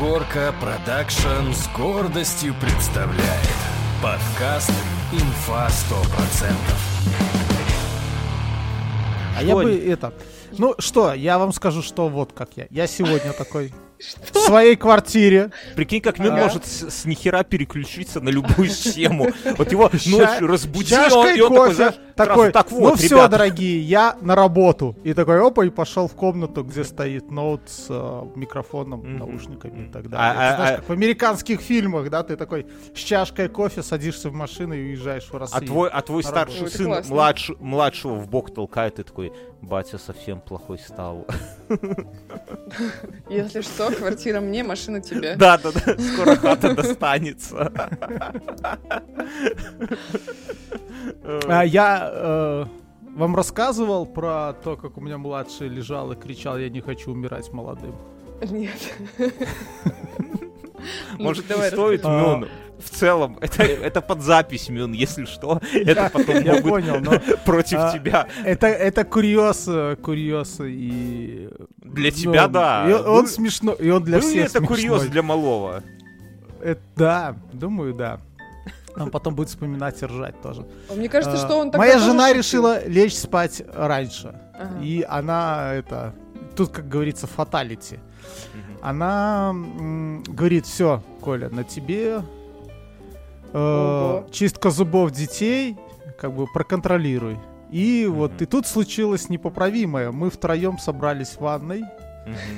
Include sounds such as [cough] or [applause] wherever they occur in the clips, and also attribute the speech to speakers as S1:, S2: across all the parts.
S1: Горка Production с гордостью представляет подкаст «Инфа 100%».
S2: А я бы это... Ну что, я вам скажу, что вот как я. Я сегодня такой [laughs] в своей квартире.
S3: Прикинь, как Мюн
S2: Ага.
S3: может с, с нихера переключиться на любую тему. Вот его ночью разбудил, и он такой,
S2: такой,
S3: так
S2: ну
S3: вот,
S2: все,
S3: ребята,
S2: дорогие, я на работу. И такой, опа, и пошел в комнату, где стоит ноут с э, микрофоном,
S3: Мгм.
S2: наушниками и так
S3: А-
S2: далее.
S3: а-
S2: знаешь,
S3: а-
S2: как в американских фильмах, да, ты такой с чашкой кофе садишься в машину и уезжаешь в
S3: А
S2: Россию.
S3: твой, а твой старший
S2: работу.
S3: сын младш- младшего в бок толкает и такой, батя совсем плохой стал. [laughs]
S4: Если что, квартира мне, машина тебе. [laughs]
S3: Да, да, да, скоро хата [laughs] достанется.
S2: А, я э, вам рассказывал про то, как у меня младший лежал и кричал, я не хочу умирать молодым.
S4: Нет. [laughs]
S3: Может, не
S4: Давай
S3: стоит. Мюн? В целом, это, это под запись, Мюн, если что. [laughs] Это потом
S2: Я
S3: могут
S2: понял, но [laughs]
S3: против
S2: а,
S3: тебя.
S2: это, это курьез, э, курьез и...
S3: Для тебя,
S2: ну,
S3: да.
S2: И он смешно, и он для всех
S3: это курьез для малого?
S2: Это- да, думаю, да. Он потом будет вспоминать и ржать тоже.
S4: Мне кажется,
S2: А,
S4: что он
S2: Моя жена решила лечь спать раньше.
S4: Ага.
S2: И она это... Тут, как говорится, фаталити. Она м, говорит, все, Коля, на тебе э, чистка зубов детей, как бы проконтролируй. И вот и тут случилось непоправимое. Мы втроем собрались в ванной,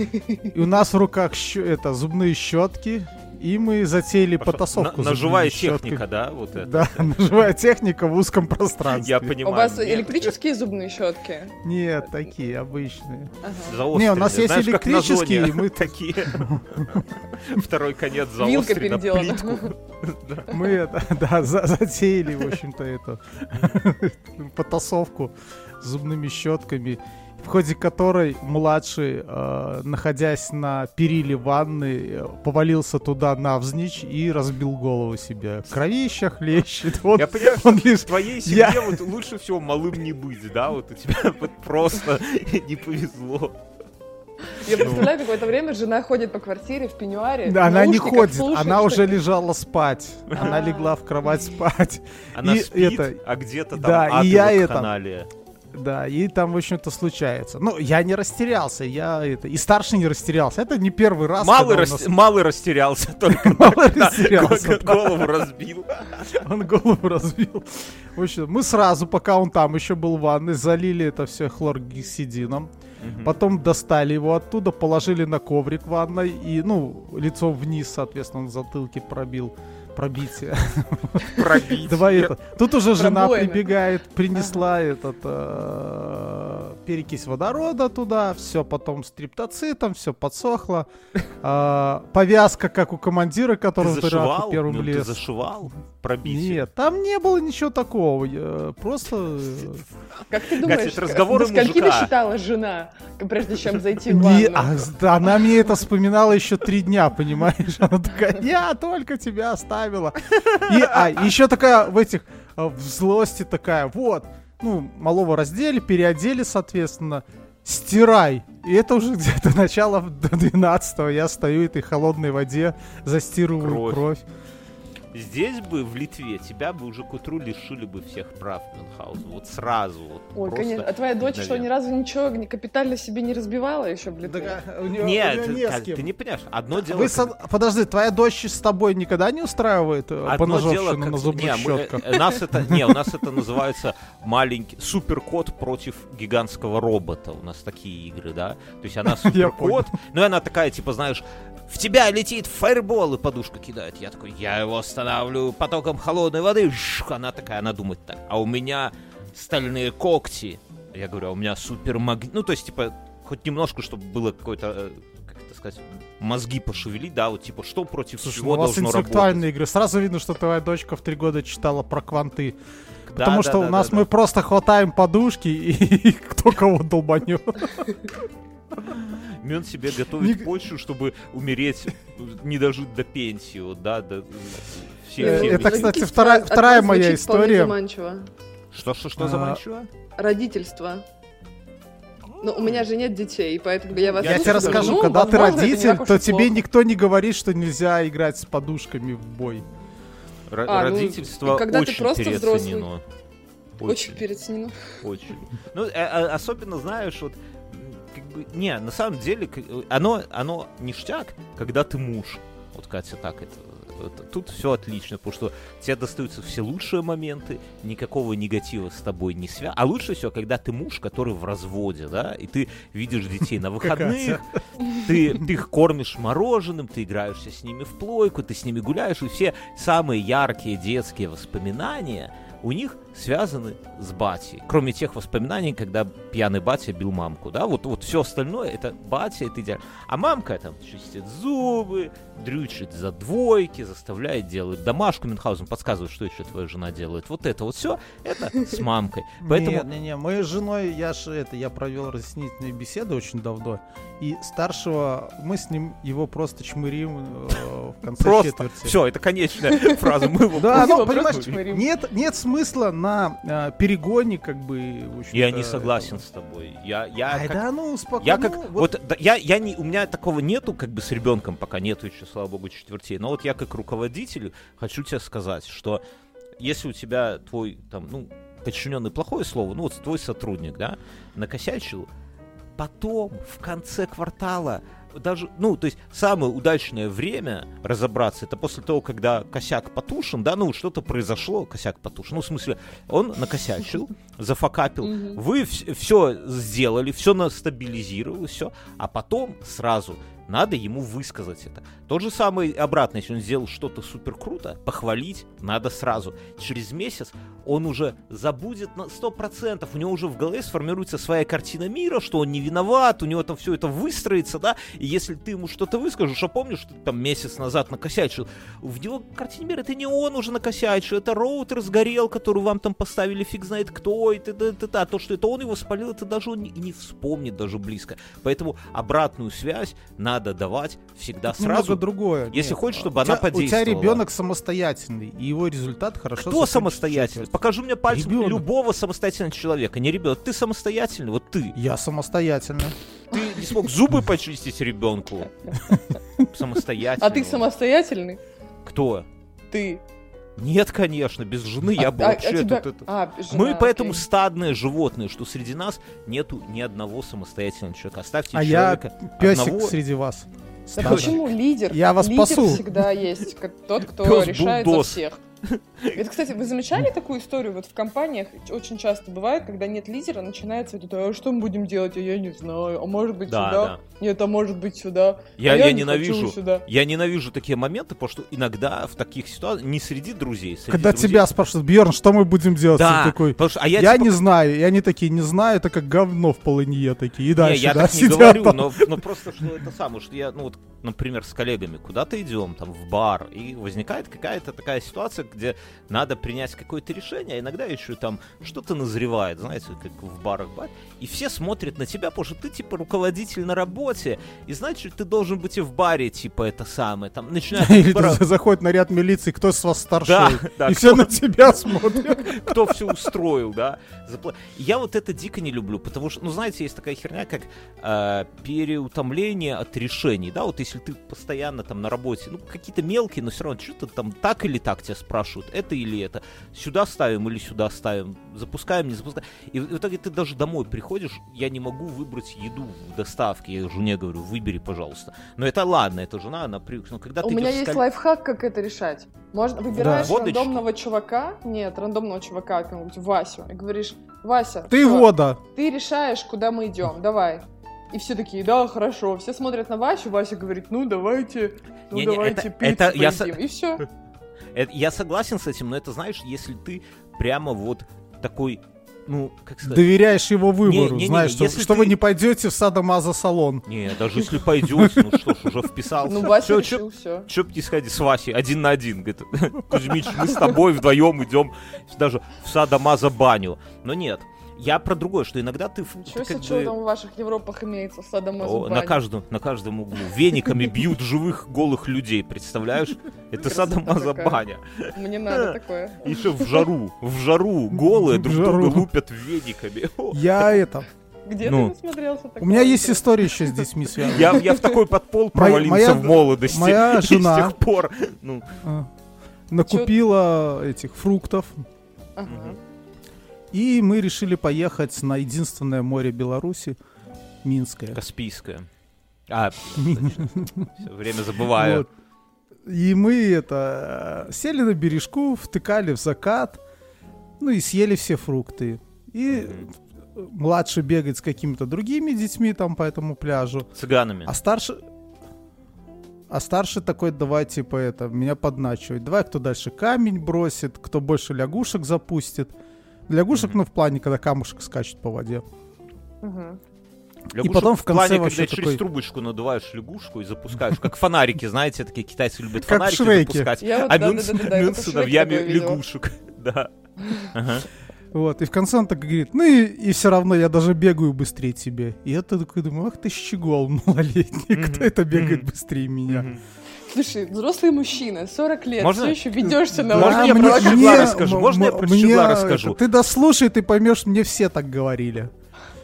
S2: и у нас в руках это зубные щетки, и мы затеяли
S3: Пошла-
S2: потасовку.
S3: на-
S2: щётками.
S3: техника, да, вот это?
S2: Да, ножевая техника в узком пространстве.
S3: Я
S4: У
S3: понимаю.
S4: вас
S3: Нет,
S4: электрические зубные щетки?
S2: Нет, такие обычные.
S4: Ага.
S2: Не, у нас есть
S3: Знаешь, как на
S2: электрические,
S3: зоне
S2: и мы-
S3: такие. [laughs] Второй конец заострен плитку. [laughs]
S2: Мы это, да, за- затеяли, в общем-то, эту [laughs] потасовку с зубными щетками, в ходе которой младший, э, находясь на периле ванны, повалился туда навзничь и разбил голову себе. Кровища хлещет. Он,
S3: Я понимаю,
S2: он
S3: что
S2: лишь...
S3: в твоей
S2: Я-
S3: семье вот лучше всего малым не быть, да? Вот у тебя [laughs] вот просто [laughs] не повезло.
S4: Я представляю, какое-то время жена ходит по квартире в пеньюаре. в
S2: Да, она не ходит,
S4: слушает,
S2: она уже лежала спать. Она
S4: А.
S2: легла в кровать спать.
S3: Она
S2: И
S3: спит,
S2: это-
S3: а где-то там
S2: да, и я это-
S3: вакханалия.
S2: Да, и там, в общем-то, случается. Ну, я не растерялся, я это... И старший не растерялся. Это не первый раз,
S3: Малый, рас-
S2: нас-
S3: малый растерялся [laughs] только. [laughs]
S2: Малый растерялся,
S3: Голову разбил. [laughs]
S2: он голову разбил. В общем, мы сразу, пока он там еще был в ванной, залили это все хлоргексидином. Потом достали его оттуда, положили на коврик в ванной и, ну, лицом вниз, соответственно, он в затылке пробил пробитие.
S3: Пробить.
S2: Давай это. Тут уже жена прибегает, принесла этот э, перекись водорода туда, все потом стриптоцитом, все подсохло. А, повязка, как у командира,
S3: Ты
S2: который в дырах
S3: зашивал?
S2: первым
S3: Ну, Ты зашивал? Пробитие.
S2: Нет, там не было ничего такого. Просто
S4: Как ты думаешь,
S3: разговоры
S4: до скольки
S3: мужика.
S4: досчитала жена, прежде чем зайти в ванну?
S2: а, с- она мне это вспоминала еще три дня, понимаешь? Она такая, я только тебя оставила. И, а, еще такая в этих, э, в злости такая, вот, ну, малого раздели, переодели, соответственно, стирай. И это уже где-то начало до 12 я стою в этой холодной воде, застирываю
S3: Кровь.
S2: кровь.
S3: Здесь бы, в Литве, тебя бы уже к утру лишили бы всех прав Мюнхгаузен. Вот сразу. Вот,
S4: Ой,
S3: просто
S4: конечно. А твоя дочь что, ни разу ничего не- капитально себе не разбивала еще в Литве?
S2: у неё- у
S3: Нет,
S2: неё не с
S3: Кать,
S2: кем.
S3: ты не понимаешь. Одно дело...
S2: Вы
S3: как-
S2: со- Подожди, твоя дочь с тобой никогда не устраивает э,
S3: Одно
S2: поножовщину
S3: дело, как...
S2: на зубных
S3: не,
S2: щетках?
S3: э, нас это, не, у нас это называется маленький суперкот против гигантского робота. У нас такие игры, да? То есть она [laughs] суперкот, ну и она такая, типа, знаешь, в тебя летит фаербол и подушка кидает. Я такой, я его останавливаю потоком холодной воды. Шух, она такая, она думает так. А у меня стальные когти. Я говорю, а у меня супермагнит. Ну, то есть, типа, хоть немножко, чтобы было какое-то, э, как это сказать, мозги пошевелить, да, вот, типа, что против
S2: Слушай,
S3: чего
S2: ну у вас
S3: должно работать.
S2: интеллектуальные игры. Сразу видно, что твоя дочка в три года читала про кванты.
S3: Да,
S2: Потому
S3: да,
S2: что
S3: да,
S2: у нас
S3: да,
S2: мы
S3: да.
S2: просто хватаем подушки и, [laughs] кто кого долбанет. [laughs] [laughs]
S3: Мён себе готовит
S2: Ник-
S3: почву, чтобы умереть, не дожить до пенсии, вот, да, до все,
S2: Э,
S3: все
S2: это, кстати, вторая- вторая моя история.
S4: заманчиво.
S3: Что, что, что
S2: А,
S3: заманчиво?
S4: Родительство. Ну, у меня же нет детей, поэтому я вас
S2: Я
S3: Я
S2: тебе расскажу,
S4: ну,
S2: когда ты
S4: не
S2: родитель, то тебе
S4: плохо.
S2: никто не говорит, что нельзя играть с подушками в бой.
S3: Р-
S4: А, ну,
S3: родительство
S4: и когда ты
S3: очень
S4: просто
S3: переоценено.
S4: Очень переоценено.
S3: Очень. Ну, э, э, особенно, знаешь, вот, бы, не, на самом деле, оно, оно ништяк, когда ты муж. Вот, Катя, так это, это- тут все отлично, потому что тебе достаются все лучшие моменты, никакого негатива с тобой не связано. А лучше всего, когда ты муж, который в разводе, да, и ты видишь детей на [laughs] выходных, ты, ты их кормишь мороженым, ты играешься с ними в плойку, ты с ними гуляешь, и все самые яркие детские воспоминания у них связаны с батей. Кроме тех воспоминаний, когда пьяный батя бил мамку, да, вот, вот все остальное, это батя, это идеально. А мамка там чистит зубы, дрючит за двойки, заставляет делать домашку, Мюнхгаузен подсказывает, что еще твоя жена делает. Вот это вот все, это с мамкой. [laughs] Поэтому
S2: Не, не, не, мы с женой, я же это, я провел разъяснительные беседы очень давно, и старшего, мы с ним его просто чмырим э, в конце
S3: просто
S2: четверти.
S3: все, это конечная [laughs] фраза. Мы его
S2: Да, ну, понимаешь, нет, нет смысла на э, перегоне, как бы,
S3: Я не согласен
S2: этого.
S3: с тобой. Я, я
S2: Ай,
S3: как
S2: да, ну, спокойно.
S3: Я как
S2: ну,
S3: вот, да, я я не у меня такого нету как бы с ребенком пока нету еще слава богу четвертей. Но вот я как руководитель хочу тебе сказать, что если у тебя твой там ну подчиненный плохое слово, ну вот твой сотрудник, да, накосячил, потом в конце квартала даже, ну, то есть самое удачное время разобраться, это после того, когда косяк потушен, да, ну, что-то произошло, косяк потушен, ну, в смысле, он накосячил, [laughs] зафакапил, вы все сделали, все стабилизировали, все, а потом сразу надо ему высказать это. Тот же самый обратно, если он сделал что-то супер круто, похвалить надо сразу. Через месяц он уже забудет на 100%, у него уже в голове сформируется своя картина мира, что он не виноват, у него там все это выстроится, да, и если ты ему что-то выскажешь, а помнишь, что ты там месяц назад накосячил, в его картине мира это не он уже накосячил, это роутер сгорел, который вам там поставили фиг знает кто, и т т т т то, что это он его спалил, это даже он не, вспомнит даже близко. Поэтому обратную связь надо давать всегда
S2: Тут немного
S3: сразу.
S2: другое.
S3: если
S2: Нет,
S3: хочешь, чтобы
S2: у
S3: она
S2: тебя- У тебя
S3: подействовала.
S2: ребенок самостоятельный, и его результат хорошо...
S3: Кто самостоятельный? Покажи мне пальцем
S2: Ребенок.
S3: любого самостоятельного человека. Не ребенок. Ты самостоятельный, вот ты.
S2: Я самостоятельный.
S3: Ты не смог зубы почистить ребенку. [laughs] Самостоятельно.
S4: А ты самостоятельный?
S3: Кто?
S4: Ты.
S3: Нет, конечно, без жены я
S4: А-
S3: бы
S4: а- а
S3: вообще
S4: тебя-
S3: тут это...
S4: А, жена,
S3: Мы поэтому
S4: окей.
S3: стадные животные, что среди нас нету ни одного самостоятельного человека. Оставьте
S2: А я
S3: человека
S2: песик
S3: одного.
S2: среди вас.
S4: Да
S2: Стадо.
S4: почему лидер?
S2: Я вас
S4: лидер
S2: спасу.
S4: всегда есть, как тот, кто
S3: Пёс
S4: решает за
S3: бульдоз.
S4: всех. [laughs] Это, кстати, вы замечали такую историю? Вот в компаниях очень часто бывает, когда нет лидера, начинается вот это, а что мы будем делать, а я не знаю, а может быть
S3: Да,
S4: сюда,
S3: да.
S4: нет, а может быть сюда,
S3: Я,
S4: а
S3: я
S4: не
S3: ненавижу.
S4: хочу сюда.
S3: Я ненавижу такие моменты, потому что иногда в таких ситуациях, не среди друзей, среди
S2: Когда
S3: друзей-
S2: тебя спрашивают, Бьерн, что мы будем делать?
S3: Да,
S2: такой,
S3: потому что, а я,
S2: я,
S3: типа,
S2: не знаю. И они такие, не знаю, это как говно в полынье такие. И дальше,
S3: не, я
S2: да,
S3: так не
S2: сидят
S3: говорю,
S2: там.
S3: но, но просто что это самое, что я, ну вот, например, с коллегами куда-то идем, там, в бар, и возникает какая-то такая ситуация, где надо принять какое-то решение, а иногда еще там что-то назревает, знаете, как в барах бар, и все смотрят на тебя, потому что ты, типа, руководитель на работе, и значит, ты должен быть и в баре, типа, это самое, там. [laughs]
S2: Или
S3: бара-
S2: заходит наряд милиции, кто с вас старший? И все на тебя смотрят. [laughs]
S3: кто все устроил, да. Я вот это дико не люблю, потому что, ну, знаете, есть такая херня, как э, переутомление от решений, да, вот если ты постоянно там на работе, ну, какие-то мелкие, но все равно что-то там так или так тебя спрашивают, это или это, сюда ставим или сюда ставим, запускаем, не запускаем. И в итоге ты даже домой приходишь, я не могу выбрать еду в доставке, я жене говорю, выбери, пожалуйста. Но это ладно, это жена, она привыкла. Но когда
S4: У
S3: ты
S4: меня есть
S3: кол-
S4: лайфхак, как это решать. Можно выбираешь
S3: Водочки.
S4: рандомного чувака, нет, рандомного чувака, какого-нибудь Васю, и говоришь, Вася,
S2: Ты
S4: всё,
S2: вода.
S4: ты решаешь, куда мы идем, давай. И все такие, да, хорошо. Все смотрят на Васю, Вася говорит, ну давайте, ну
S3: Не-не,
S4: давайте
S3: это-
S4: пиццу
S3: это я
S4: поедим. И все.
S3: Это- я согласен с этим, но это, знаешь, если ты прямо вот такой, ну, как сказать...
S2: Доверяешь его выбору.
S3: не-не-не,
S2: Знаешь, что, что
S3: ты-
S2: вы не пойдете в садомазо-салон.
S3: Не, даже если пойдете, ну что ж, уже вписался.
S4: Ну, Вася решил все.
S3: Чё б не сходи с Васей один на один, говорит, Кузьмич, мы с тобой вдвоем идем даже в садомаза баню. Но нет, я про другое, что иногда ты, в-
S4: Ничего себе, что
S3: бы-
S4: там в ваших Европах имеется,
S3: О,
S4: садомазо
S3: на каждом, на каждом углу вениками бьют живых голых людей, представляешь? Это
S4: какая.
S3: баня.
S4: Мне надо [laughs] такое.
S3: Еще в жару, в жару голые друг друга лупят вениками.
S2: Я это...
S4: Где
S3: Ну.
S4: ты насмотрелся такого?
S2: У меня есть история еще с детьми связана.
S3: Я, я в такой подпол провалился
S2: моя-
S3: в молодости.
S2: моя [laughs] жена-
S3: с тех пор. Ну,
S2: А. Накупила этих фруктов,
S4: Ага.
S2: И мы решили поехать на единственное море Беларуси, Минское.
S3: Каспийская. А, [laughs] все время забываю.
S2: Вот. И мы это э, сели на бережку, втыкали в закат, ну и съели все фрукты. И младший бегает с какими-то другими детьми там по этому пляжу,
S3: Цыганами.
S2: а старший... А старший такой, давай, типа, это, меня подначивать. Давай, кто дальше камень бросит, кто больше лягушек запустит. Лягушек,
S3: Мгм.
S2: ну, в плане, когда камушек скачет по воде.
S4: Мгм.
S3: Лягушек
S2: потом в конце
S3: плане,
S2: вообще
S3: когда через
S2: такой-
S3: трубочку надуваешь лягушку и запускаешь, как фонарики, знаете, такие китайцы любят [laughs]
S2: Как в
S3: фонарики запускать.
S4: Я вот,
S3: А
S4: да, да, да,
S3: с
S4: в видела.
S3: лягушек. [laughs] Да. Ага.
S2: Вот, и в конце он так говорит, ну и, и все равно я даже бегаю быстрее тебя. И я такой думаю, ах ты щегол малолетний, [laughs] кто это бегает быстрее меня?
S4: Слушай, взрослый мужчина, 40 лет,
S3: Можно?
S4: все еще ведешься на
S3: Можно я
S2: мне-
S3: про? Щегла
S2: мне-
S3: расскажу? Можно я про Щегла расскажу?
S2: Ты дослушай, ты поймешь, мне все так говорили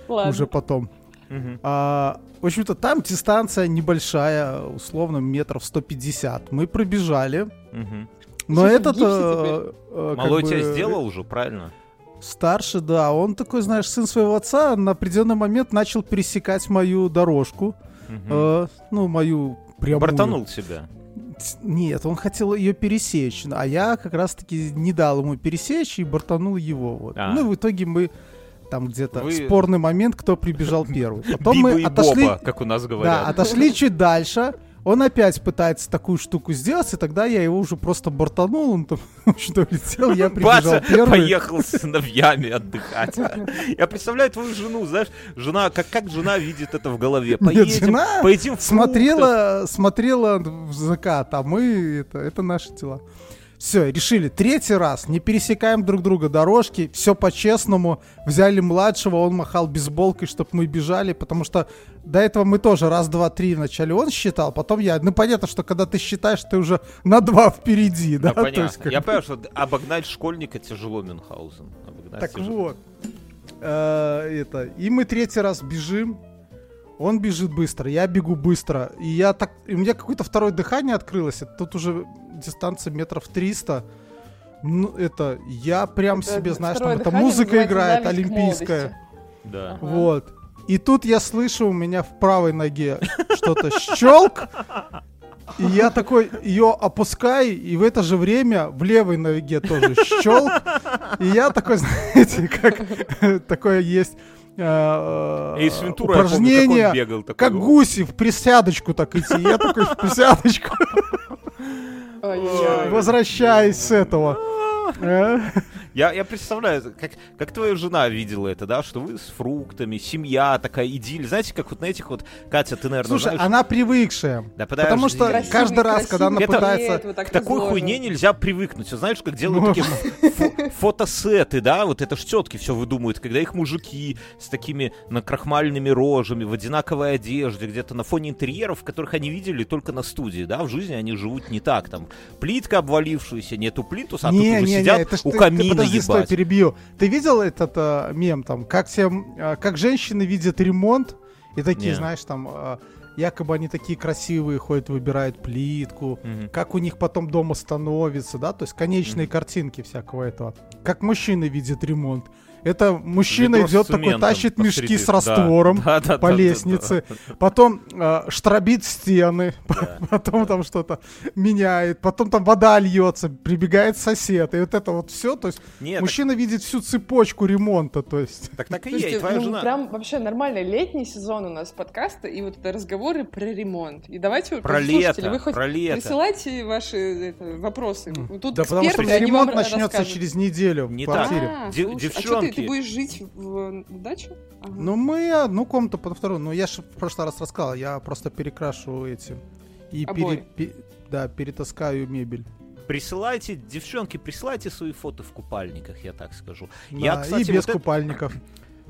S4: Ладно.
S2: уже потом.
S3: Мгм.
S2: А, в общем-то, там дистанция небольшая, условно, метров 150. Мы пробежали,
S3: Мгм.
S2: но
S4: Слушай,
S2: этот... э, э,
S3: Малой
S2: бы,
S3: тебя сделал уже, правильно?
S2: Старший, да. Он такой, знаешь, сын своего отца на определенный момент начал пересекать мою дорожку.
S3: Мгм.
S2: э, ну, мою прямую.
S3: Бортанул тебя.
S2: Нет, он хотел ее пересечь, а я как раз-таки не дал ему пересечь и бортанул его. Вот.
S3: А.
S2: Ну, в итоге мы там где-то
S3: Вы-
S2: спорный момент, кто прибежал первый. [laughs] Потом
S3: Биба
S2: мы
S3: и
S2: отошли,
S3: Боба, как у нас
S2: да,
S3: говорят.
S2: отошли чуть дальше. Он опять пытается такую штуку сделать, и тогда я его уже просто бортанул, он там [laughs] что улетел, я прибежал
S3: Батя
S2: первый.
S3: поехал с сыновьями отдыхать. Я представляю твою жену, знаешь, жена, как, как жена видит это в голове.
S2: Нет,
S3: Поедем,
S2: жена
S3: поедим
S2: смотрела, смотрела в закат, а мы это, это наши дела. Все, решили, третий раз, не пересекаем друг друга дорожки, все по-честному, взяли младшего, он махал бейсболкой, чтобы мы бежали, потому что до этого мы тоже раз, два, три вначале он считал, потом я. Ну, понятно, что когда ты считаешь, ты уже на два впереди, да?
S3: Да, понятно.
S2: есть, как
S3: Я понимаю, что обогнать школьника тяжело Мюнхгаузен. Обогнать
S2: Так
S3: тяжело.
S2: вот, э, это, и мы третий раз бежим, он бежит быстро, я бегу быстро, и я так, и у меня какое-то второе дыхание открылось, это тут уже дистанция метров 300, ну, это, я прям
S4: Это
S2: себе, знаешь, там эта музыка играет, олимпийская.
S3: Да.
S4: Ага.
S2: вот, и тут я слышу у меня в правой ноге что-то щелк, и я такой ее опускаю, и в это же время в левой ноге тоже щелк. И я такой, знаете, как такое есть э,
S3: Эйс Вентура, я помню, как
S2: упражнение,
S3: бегал. такой,
S2: как гуси в присядочку так идти. Я такой в присядочку
S4: Ай-яй-яй.
S2: возвращаюсь с этого. [laughs]
S3: Я, я представляю, как, как твоя жена видела это, да, что вы с фруктами, семья такая, идиллия. Знаете, как вот на этих вот, Катя, ты, наверное,
S2: Слушай,
S3: знаешь...
S2: она привыкшая.
S3: Да
S2: Потому
S3: подожди.
S2: что
S4: Красивый-
S2: каждый раз, когда она
S4: красивый
S2: пытается...
S4: вот так
S3: К такой
S4: разложен.
S3: хуйне нельзя привыкнуть. Знаешь, как делают
S2: Ну.
S3: такие фо- фотосеты, да? Вот это ж тетки все выдумывают, когда их мужики с такими накрахмальными рожами, в одинаковой одежде, где-то на фоне интерьеров, которых они видели только на студии, да? В жизни они живут не так. Там плитка обвалившаяся, нету плинтуса, а тут уже сидят
S2: это ж
S3: у
S2: ты-
S3: камина
S2: ты подожди, стой, перебью. Ты видел этот э, мем там, как всем, э, как женщины видят ремонт и такие,
S3: Не.
S2: знаешь, там э, якобы они такие красивые, ходят, выбирают плитку,
S3: Мгм.
S2: как у них потом дома становится, да, то есть конечные картинки всякого этого. Как мужчины видят ремонт. Это мужчина
S3: Ведро
S2: идет такой, тащит мешки
S3: посреди.
S2: с
S3: Да.
S2: раствором [laughs]
S3: Да, да,
S2: по
S3: да, да,
S2: лестнице, потом э, штробит стены, [laughs]
S3: Да.
S2: потом там что-то меняет, потом там вода льется, прибегает сосед, и вот это вот все, то есть
S3: Нет, так-
S2: мужчина видит всю цепочку ремонта, то есть.
S3: так, так и есть, твоя
S4: ну,
S3: жена.
S4: прям вообще нормальный летний сезон у нас подкаста, и вот это разговоры про ремонт. И давайте,
S3: Про лето,
S4: вы хоть
S3: про лето.
S4: присылайте ваши это, вопросы. Тут
S2: да потому что ремонт начнется
S4: расскажут.
S2: через неделю
S3: Не
S2: в
S3: так.
S2: квартире.
S4: А,
S3: Дев-
S4: слушай, а что ты, ты
S3: девчонки.
S4: будешь жить в, в даче? Ага.
S2: Ну, мы одну комнату под вторую. Ну, я же в прошлый раз рассказал, я просто перекрашу эти. И пере- да, перетаскаю мебель.
S3: Присылайте, девчонки, присылайте свои фото в купальниках, я так скажу.
S2: Да,
S3: Я, кстати,
S2: и без
S3: вот это-
S2: купальников.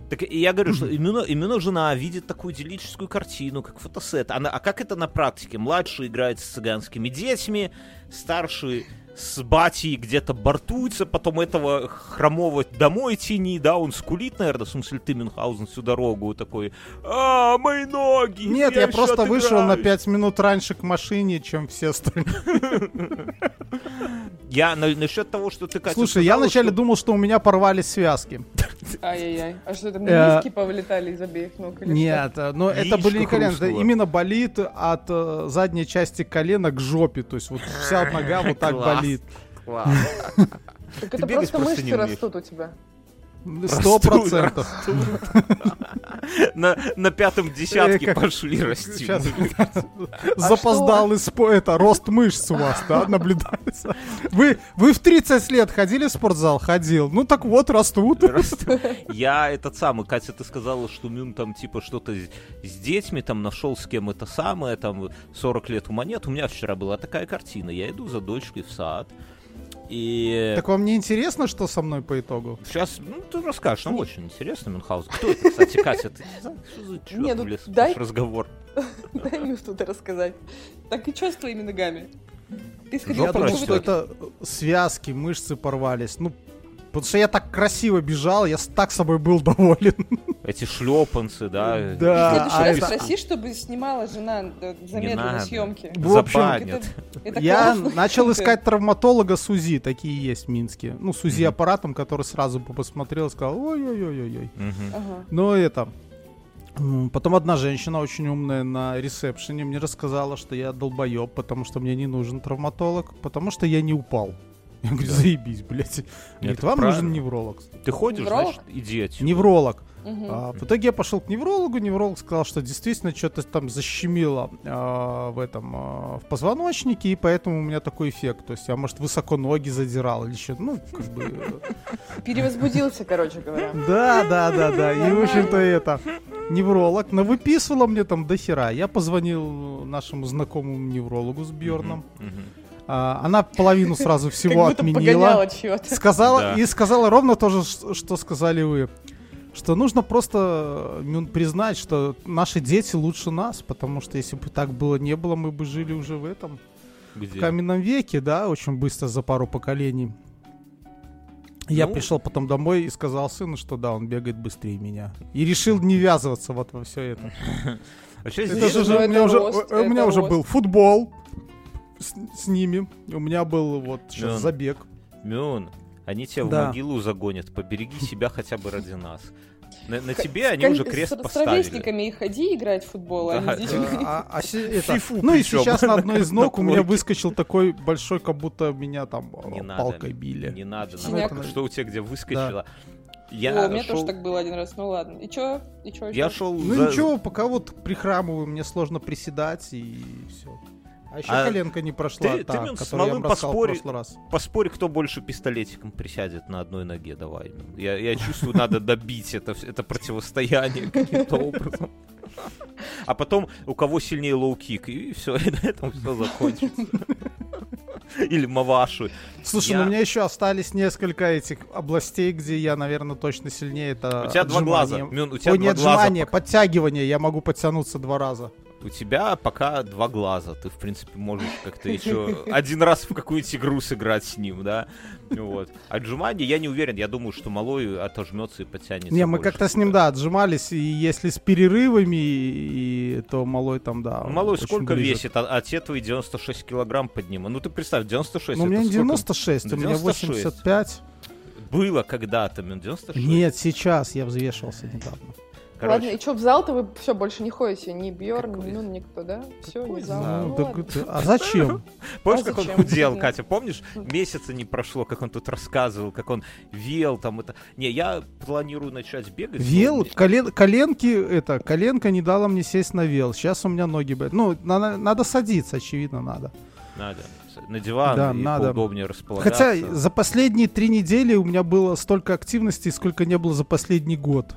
S3: Так я говорю, что именно, именно жена видит такую идиллическую картину, как фотосет. Она, а как это на практике? Младший играет с цыганскими детьми, старший с батей где-то бортуется, потом этого хромого домой тяни, да, он скулит, наверное, в смысле ты, Мюнхгаузен, всю дорогу такой, а, мои ноги!
S2: Нет, я,
S3: еще
S2: просто вышел на
S3: отыграюсь».
S2: 5 минут раньше к машине, чем все остальные.
S3: Я на- насчет того, что ты, Катя,
S2: Слушай, я вначале
S3: что-
S2: думал, что у меня порвались связки.
S4: Ай-яй-яй. А что, там
S2: Э,
S4: диски повылетали из обеих ног? или
S2: Нет, э, но это были не колено, именно болит от э, задней части колена к жопе. То есть вот вся нога вот так [laughs]
S3: Класс.
S2: Болит.
S4: Так это просто мышцы растут у тебя.
S2: Сто процентов.
S3: На, на пятом десятке
S2: Э,
S3: пошли расти.
S2: Сейчас
S4: А
S2: запоздал из это рост мышц у вас, да, наблюдается. Вы вы в 30 лет ходили в спортзал? Ходил. Ну так вот растут.
S3: Я этот самый, Катя, ты сказала, что Мюн там типа что-то с, детьми там нашел с кем это самое, там 40 лет ума нет. У меня вчера была такая картина. Я иду за дочкой в сад. И
S2: Так вам не интересно, что со мной по итогу?
S3: сейчас, ну, ты расскажешь, нам очень интересно, Мюнхгаузен. Кто это, кстати, Катя? Ты что за
S4: Не, ну,
S3: влез
S4: дай-
S3: разговор? [laughs]
S4: Дай мне что-то рассказать. Так и что с твоими ногами? Ты сходил
S2: Я
S3: растёт.
S2: что это связки, мышцы порвались. Ну, потому что я так красиво бежал, я с- так собой был доволен.
S3: Эти шлепанцы, да?
S4: В
S2: Да,
S4: следующий
S2: а
S4: раз
S2: это-
S4: спроси, чтобы снимала жена э, замедленные съемки.
S2: В общем.
S4: Это
S2: Я начал [laughs] искать травматолога с УЗИ, такие есть в Минске. Ну, с УЗИ аппаратом, который сразу посмотрел и сказал, ой-ой-ой-ой.
S3: Мгм.
S4: Ага.
S2: Но это... м, Потом одна женщина очень умная на ресепшене мне рассказала, что я долбоеб, потому что мне не нужен травматолог, потому что я не упал. Я говорю, заебись, блядь. Говорит,
S3: это
S2: вам
S3: правильно.
S2: нужен невролог.
S3: Ты ходишь,
S4: Невролог?
S3: значит, иди отсюда.
S2: Невролог.
S4: Мгм.
S2: А, в итоге я пошел к неврологу, невролог сказал, что действительно что-то там защемило а, в этом а, в позвоночнике, и поэтому у меня такой эффект. То есть я, может, высоко ноги задирал или что ну, как бы... [laughs]
S4: Перевозбудился, короче говоря.
S2: Да, да, да, да. И, в общем-то, это невролог навыписывала мне там до хера. Я позвонил нашему знакомому неврологу с Бьорном. А, она половину сразу всего отменила. Сказала и сказала ровно то же, что сказали вы. Что нужно просто ну, признать, что наши дети лучше нас, потому что если бы так было не было, мы бы жили уже в этом
S3: Где?
S2: в каменном веке, да, очень быстро за пару поколений. Я
S3: Ну.
S2: пришел потом домой и сказал сыну, что да, он бегает быстрее меня. И решил не ввязываться вот во все это. [laughs]
S3: Вообще
S2: Это же уже, у меня уже, у- меня был футбол с, с ними. У меня был вот сейчас
S3: Да.
S2: забег.
S3: Мюн, они тебя в
S2: Да.
S3: могилу загонят. Побереги себя хотя бы ради нас. На, на тебе
S4: с
S3: они уже крест
S4: с, С
S3: поставили.
S4: ровесниками и ходи играть в футбол, а
S3: Да,
S4: не с
S3: да.
S2: А- а се- [laughs] это-
S3: Фифу
S2: ну и сейчас на одной из [laughs] ног у меня выскочил такой большой, как будто меня там
S3: Не
S2: э,
S3: надо,
S2: палкой били.
S3: Не надо.
S4: Синяк.
S3: Что у тебя где выскочило? Я
S4: О, у меня
S3: шел,
S4: тоже так было один раз, ну ладно. И чё? И чё
S3: я шел
S2: Ну
S3: за-
S2: ничего, пока вот прихрамываю, мне сложно приседать и все. А еще
S3: А
S2: коленка не прошла,
S3: ты- ты,
S2: та,
S3: Мин, с малым поспори-
S2: в прошлый раз.
S3: Поспорь, кто больше пистолетиком присядет на одной ноге, давай. Я, я чувствую, надо добить это, это противостояние каким-то образом. А потом, у кого сильнее лоу-кик, и все, и на этом все закончится. Или Маваши.
S2: Слушай,
S3: Я-
S2: ну у меня еще остались несколько этих областей, где я, наверное, точно сильнее. Это
S3: У тебя два
S2: отжимание.
S3: глаза. Мюн, у тебя
S2: Ой,
S3: два
S2: не
S3: глаза.
S2: отжимание, подтягивание. Я могу подтянуться два раза.
S3: У тебя пока два глаза. Ты, в принципе, можешь как-то еще [laughs] один раз в какую-нибудь игру сыграть с ним, да? Вот. Отжимание, я не уверен. Я думаю, что малой отожмется и подтянется.
S2: Не, мы как-то с ним, да, отжимались, и если с перерывами, и, то малой там, да.
S3: Ну, малой сколько весит? А, а те твои 96 килограмм поднима. Ну, ты представь, 96.
S2: Ну, у меня не
S3: сколько
S2: 96, у меня
S3: 96.
S2: 85.
S3: Было когда-то, Мюн, 96?
S2: Нет, сейчас я взвешивался недавно.
S3: Короче,
S4: Ладно, и чё, в зал-то вы все больше не ходите? Ни Бьорн,
S3: Какой-
S4: ни ну, никто, да? Все,
S3: какой
S4: не зал.
S3: зал?
S2: Ну,
S4: Ну,
S2: так
S4: ладно.
S2: это- а зачем? [laughs]
S3: помнишь,
S4: а
S3: как он
S4: зачем?
S3: худел,
S4: Да.
S3: Катя? Помнишь? Месяца не прошло, как он тут рассказывал, как он вел там это. Не, я планирую начать бегать.
S2: Вел,
S3: мне-
S2: колен, коленки, это, коленка не дала мне сесть на вел. Сейчас у меня ноги, ну, надо, надо садиться, очевидно, надо.
S3: Надо. На диван
S2: Да,
S3: и
S2: надо.
S3: поудобнее располагаться.
S2: Хотя за последние три недели у меня было столько активности, сколько не было за последний год.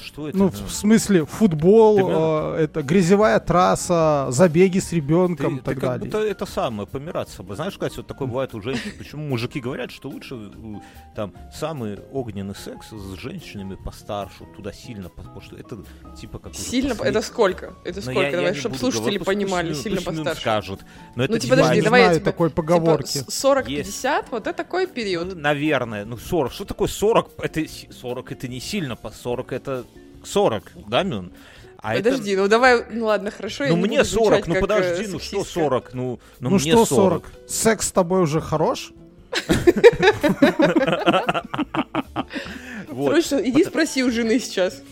S3: Что это?
S2: Ну, в смысле, футбол, э, это грязевая трасса, забеги с ребенком и так
S3: ты как
S2: далее.
S3: будто это самое, помираться с собой. Знаешь, Катя, вот такое бывает у женщин. Почему мужики говорят, что лучше э, там самый огненный секс с женщинами постарше, туда сильно, потому что это типа как
S4: Сильно,
S3: послед-
S4: это сколько? Это сколько?
S3: я-
S4: Давай, чтобы слушатели
S3: говорить,
S4: понимали,
S3: пусть
S4: сильно постарше.
S3: скажут. Но это
S4: Ну, типа,
S3: типа,
S4: подожди,
S2: не
S4: давай я тебе-
S2: такой поговорки.
S4: Типа, с- 40-50, вот это такой
S3: Ну,
S4: период.
S3: наверное, ну 40. Что такое 40? Это си- 40 это не сильно, по 40 это 40, да, Мюн? А это-
S4: Подожди, ну давай, ну ладно, хорошо, я
S3: ну
S4: не
S3: мне
S4: буду
S3: 40,
S4: звучать
S3: ну
S4: как,
S3: подожди,
S4: э,
S3: ну что
S4: сексистка.
S3: 40? Ну, ну,
S2: Ну
S3: мне
S2: что 40? Секс с тобой уже хорош? [laughs]
S3: Вот.
S4: Срочно иди спроси у жены сейчас.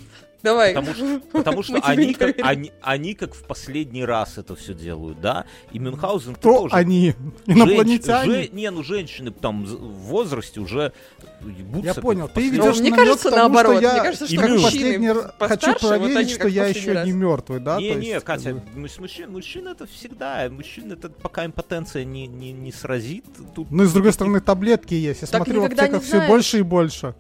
S4: Давай.
S3: Потому что, потому что они, как, они, они как в последний раз это все делают, да? И Мюнхгаузен
S2: Кто
S3: тоже.
S2: они?
S3: Женщ-
S2: Инопланетяне?
S3: же- не, ну женщины там в возрасте уже ебутся.
S2: Я понял. Ты ведешь
S4: Ну, мне кажется,
S2: тому,
S4: наоборот.
S2: что я
S4: Мне кажется, что
S3: мужчины
S2: хочу
S4: постарше, вот
S2: проверить,
S4: они
S2: что я еще
S4: раз.
S2: не мертвый, да?
S3: не,
S2: То
S3: не,
S2: есть,
S3: Катя, мужчин, мужчин это всегда. Мужчин это пока импотенция не, не, не сразит. Тут
S2: Ну и с другой стороны, таблетки есть. Я
S4: Так
S2: смотрю, в аптеках все больше и больше.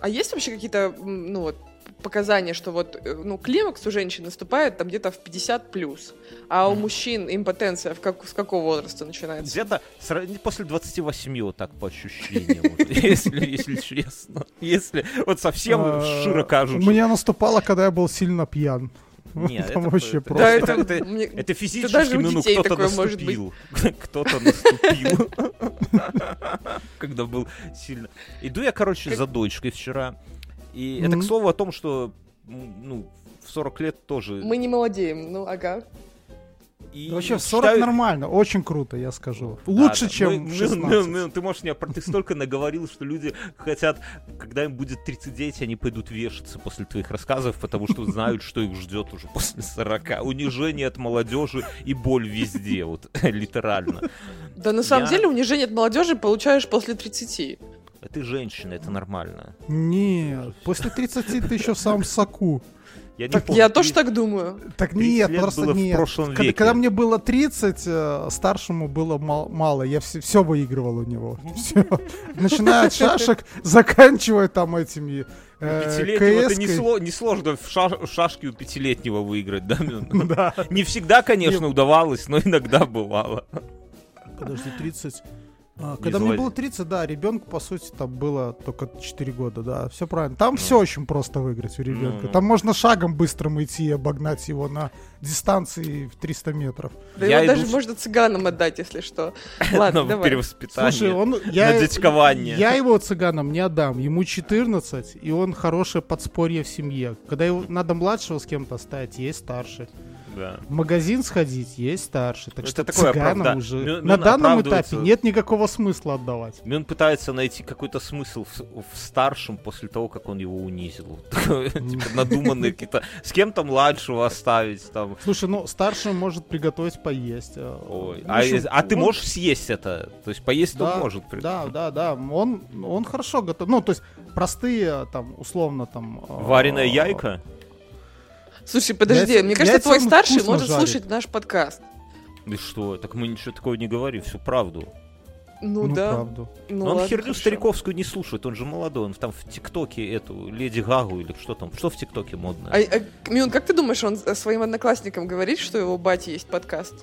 S4: А есть вообще какие-то, ну вот, показания, что вот, э, ну, климакс у женщин наступает там где-то в 50 плюс, а у мужчин импотенция в как, с какого возраста начинается?
S3: где-то сра- после 28, вот так по ощущениям, [laughs] если, если честно. Если вот совсем
S2: А,
S3: широко
S2: У меня наступало, когда я был сильно пьян. [laughs]
S3: Нет,
S2: Там
S3: это-
S2: вообще
S3: это-
S2: просто.
S4: Да,
S3: это-
S4: это,
S3: это-
S4: мне-
S3: Это физически,
S4: даже
S3: ну,
S4: детей
S3: кто-то
S4: такое может быть.
S3: наступил. [laughs] Кто-то наступил. Когда был сильно... Иду я, короче, за дочкой вчера. И это, к слову, о том, что, ну, в 40 лет тоже...
S4: мы не молодеем, ну, ага.
S3: И
S2: Вообще в 40
S3: считаю-
S2: нормально, очень круто, я скажу.
S3: Да,
S2: Лучше,
S3: да.
S2: чем
S3: ну,
S2: 16.
S3: ну, ну, Ты можешь опро- Ты столько наговорил, что люди хотят, когда им будет 39, они пойдут вешаться после твоих рассказов, потому что знают, что их ждет уже после 40. Унижение от молодежи и боль везде, вот [laughs] литерально.
S4: Да на самом
S3: Я-
S4: деле унижение от молодежи получаешь после 30.
S3: А ты женщина, это нормально.
S2: Нет, после 30 ты еще в самом соку.
S3: Я
S2: Так
S3: помню,
S4: Я тоже так думаю.
S2: Так
S3: 30
S2: нет, просто
S3: было в
S2: нет.
S3: прошлом
S2: когда,
S3: веке.
S2: когда мне было 30, э, старшему было мал- мало, я все, выигрывал у него. Начиная от шашек, заканчивая там этими э,
S3: Пятилетнего это не,
S2: КС-кой.
S3: сло- не сложно в, ша- в шашки у пятилетнего выиграть, да? Мюн? [laughs]
S2: Да.
S3: Не всегда, конечно, удавалось, но иногда бывало.
S2: Подожди, 30. А,
S3: Не
S2: когда мне было 30, да, ребенку, по сути, там было только 4 года, да, все правильно. Там все очень просто выиграть у ребенка.
S3: Ну.
S2: Там можно шагом быстрым идти и обогнать его на дистанции в 300 метров.
S4: Да
S3: Я
S4: его даже
S3: иду
S4: можно цыганам отдать, если что. [laughs] Ладно, давай.
S3: перевоспитание.
S2: Слушай, он, я,
S3: на дядькование.
S2: я его цыганам не отдам. Ему 14, и он хорошее подспорье в семье. Когда его надо младшего с кем-то оставить, есть старший.
S3: Да.
S2: В магазин сходить, есть старший. Так
S3: Это
S2: что
S3: такое
S2: цыганам
S3: оправда-
S2: уже
S3: Мю-
S2: на
S3: Мюн
S2: данном этапе нет никакого смысла отдавать.
S3: Мюн пытается найти какой-то смысл в, в старшем после того, как он его унизил. Типа надуманные какие-то... С кем-то младшего оставить там.
S2: Слушай, ну старший может приготовить поесть. э,
S3: Ой.
S2: ну,
S3: А, а ты можешь съесть это? То есть поесть он может?
S2: Да, да, да. Он, хорошо готов. Ну, то есть простые, там, условно, там... э,
S3: Вареная яйка?
S4: Слушай, подожди,
S2: Яйца-
S4: мне кажется, твой старший может
S2: жарит.
S4: слушать наш подкаст.
S3: И что? Так мы ничего такого не говорим, всю правду.
S4: Ну,
S2: Ну,
S4: да.
S2: правду.
S4: Ну,
S3: Но он
S4: ладно,
S3: херню
S4: хорошо.
S3: стариковскую не слушает, он же молодой, он там в ТикТоке эту Леди Гагу или что там, что в ТикТоке модно?
S4: А, а, Мюн, как ты думаешь, он своим одноклассникам говорит, что его бати есть подкаст?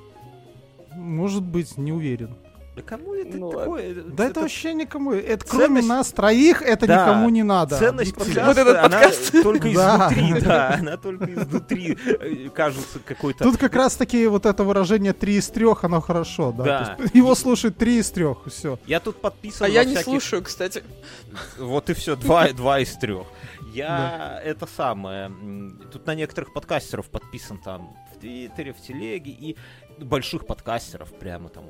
S2: Может быть, не уверен.
S3: Да кому это
S4: Ну
S3: такое?
S2: Да это, вообще никому. Это кроме
S3: ценность-
S2: нас троих, это
S3: Да,
S2: никому не надо.
S3: Ценность подкаста,
S4: Вот этот
S3: она
S4: подкаст.
S3: только
S2: Да.
S3: изнутри, да, она только изнутри э, кажется какой-то...
S2: Тут как раз таки вот это выражение три из трех, оно хорошо, да.
S3: Да. [laughs]
S2: Его слушают три из трех, все.
S3: Я тут подписан
S4: А я не
S3: всяких-
S4: слушаю, кстати.
S3: Вот и все, два, два из трех. Я это самое. Тут на некоторых подкастеров подписан там в Твиттере, в Телеге и больших подкастеров прямо там.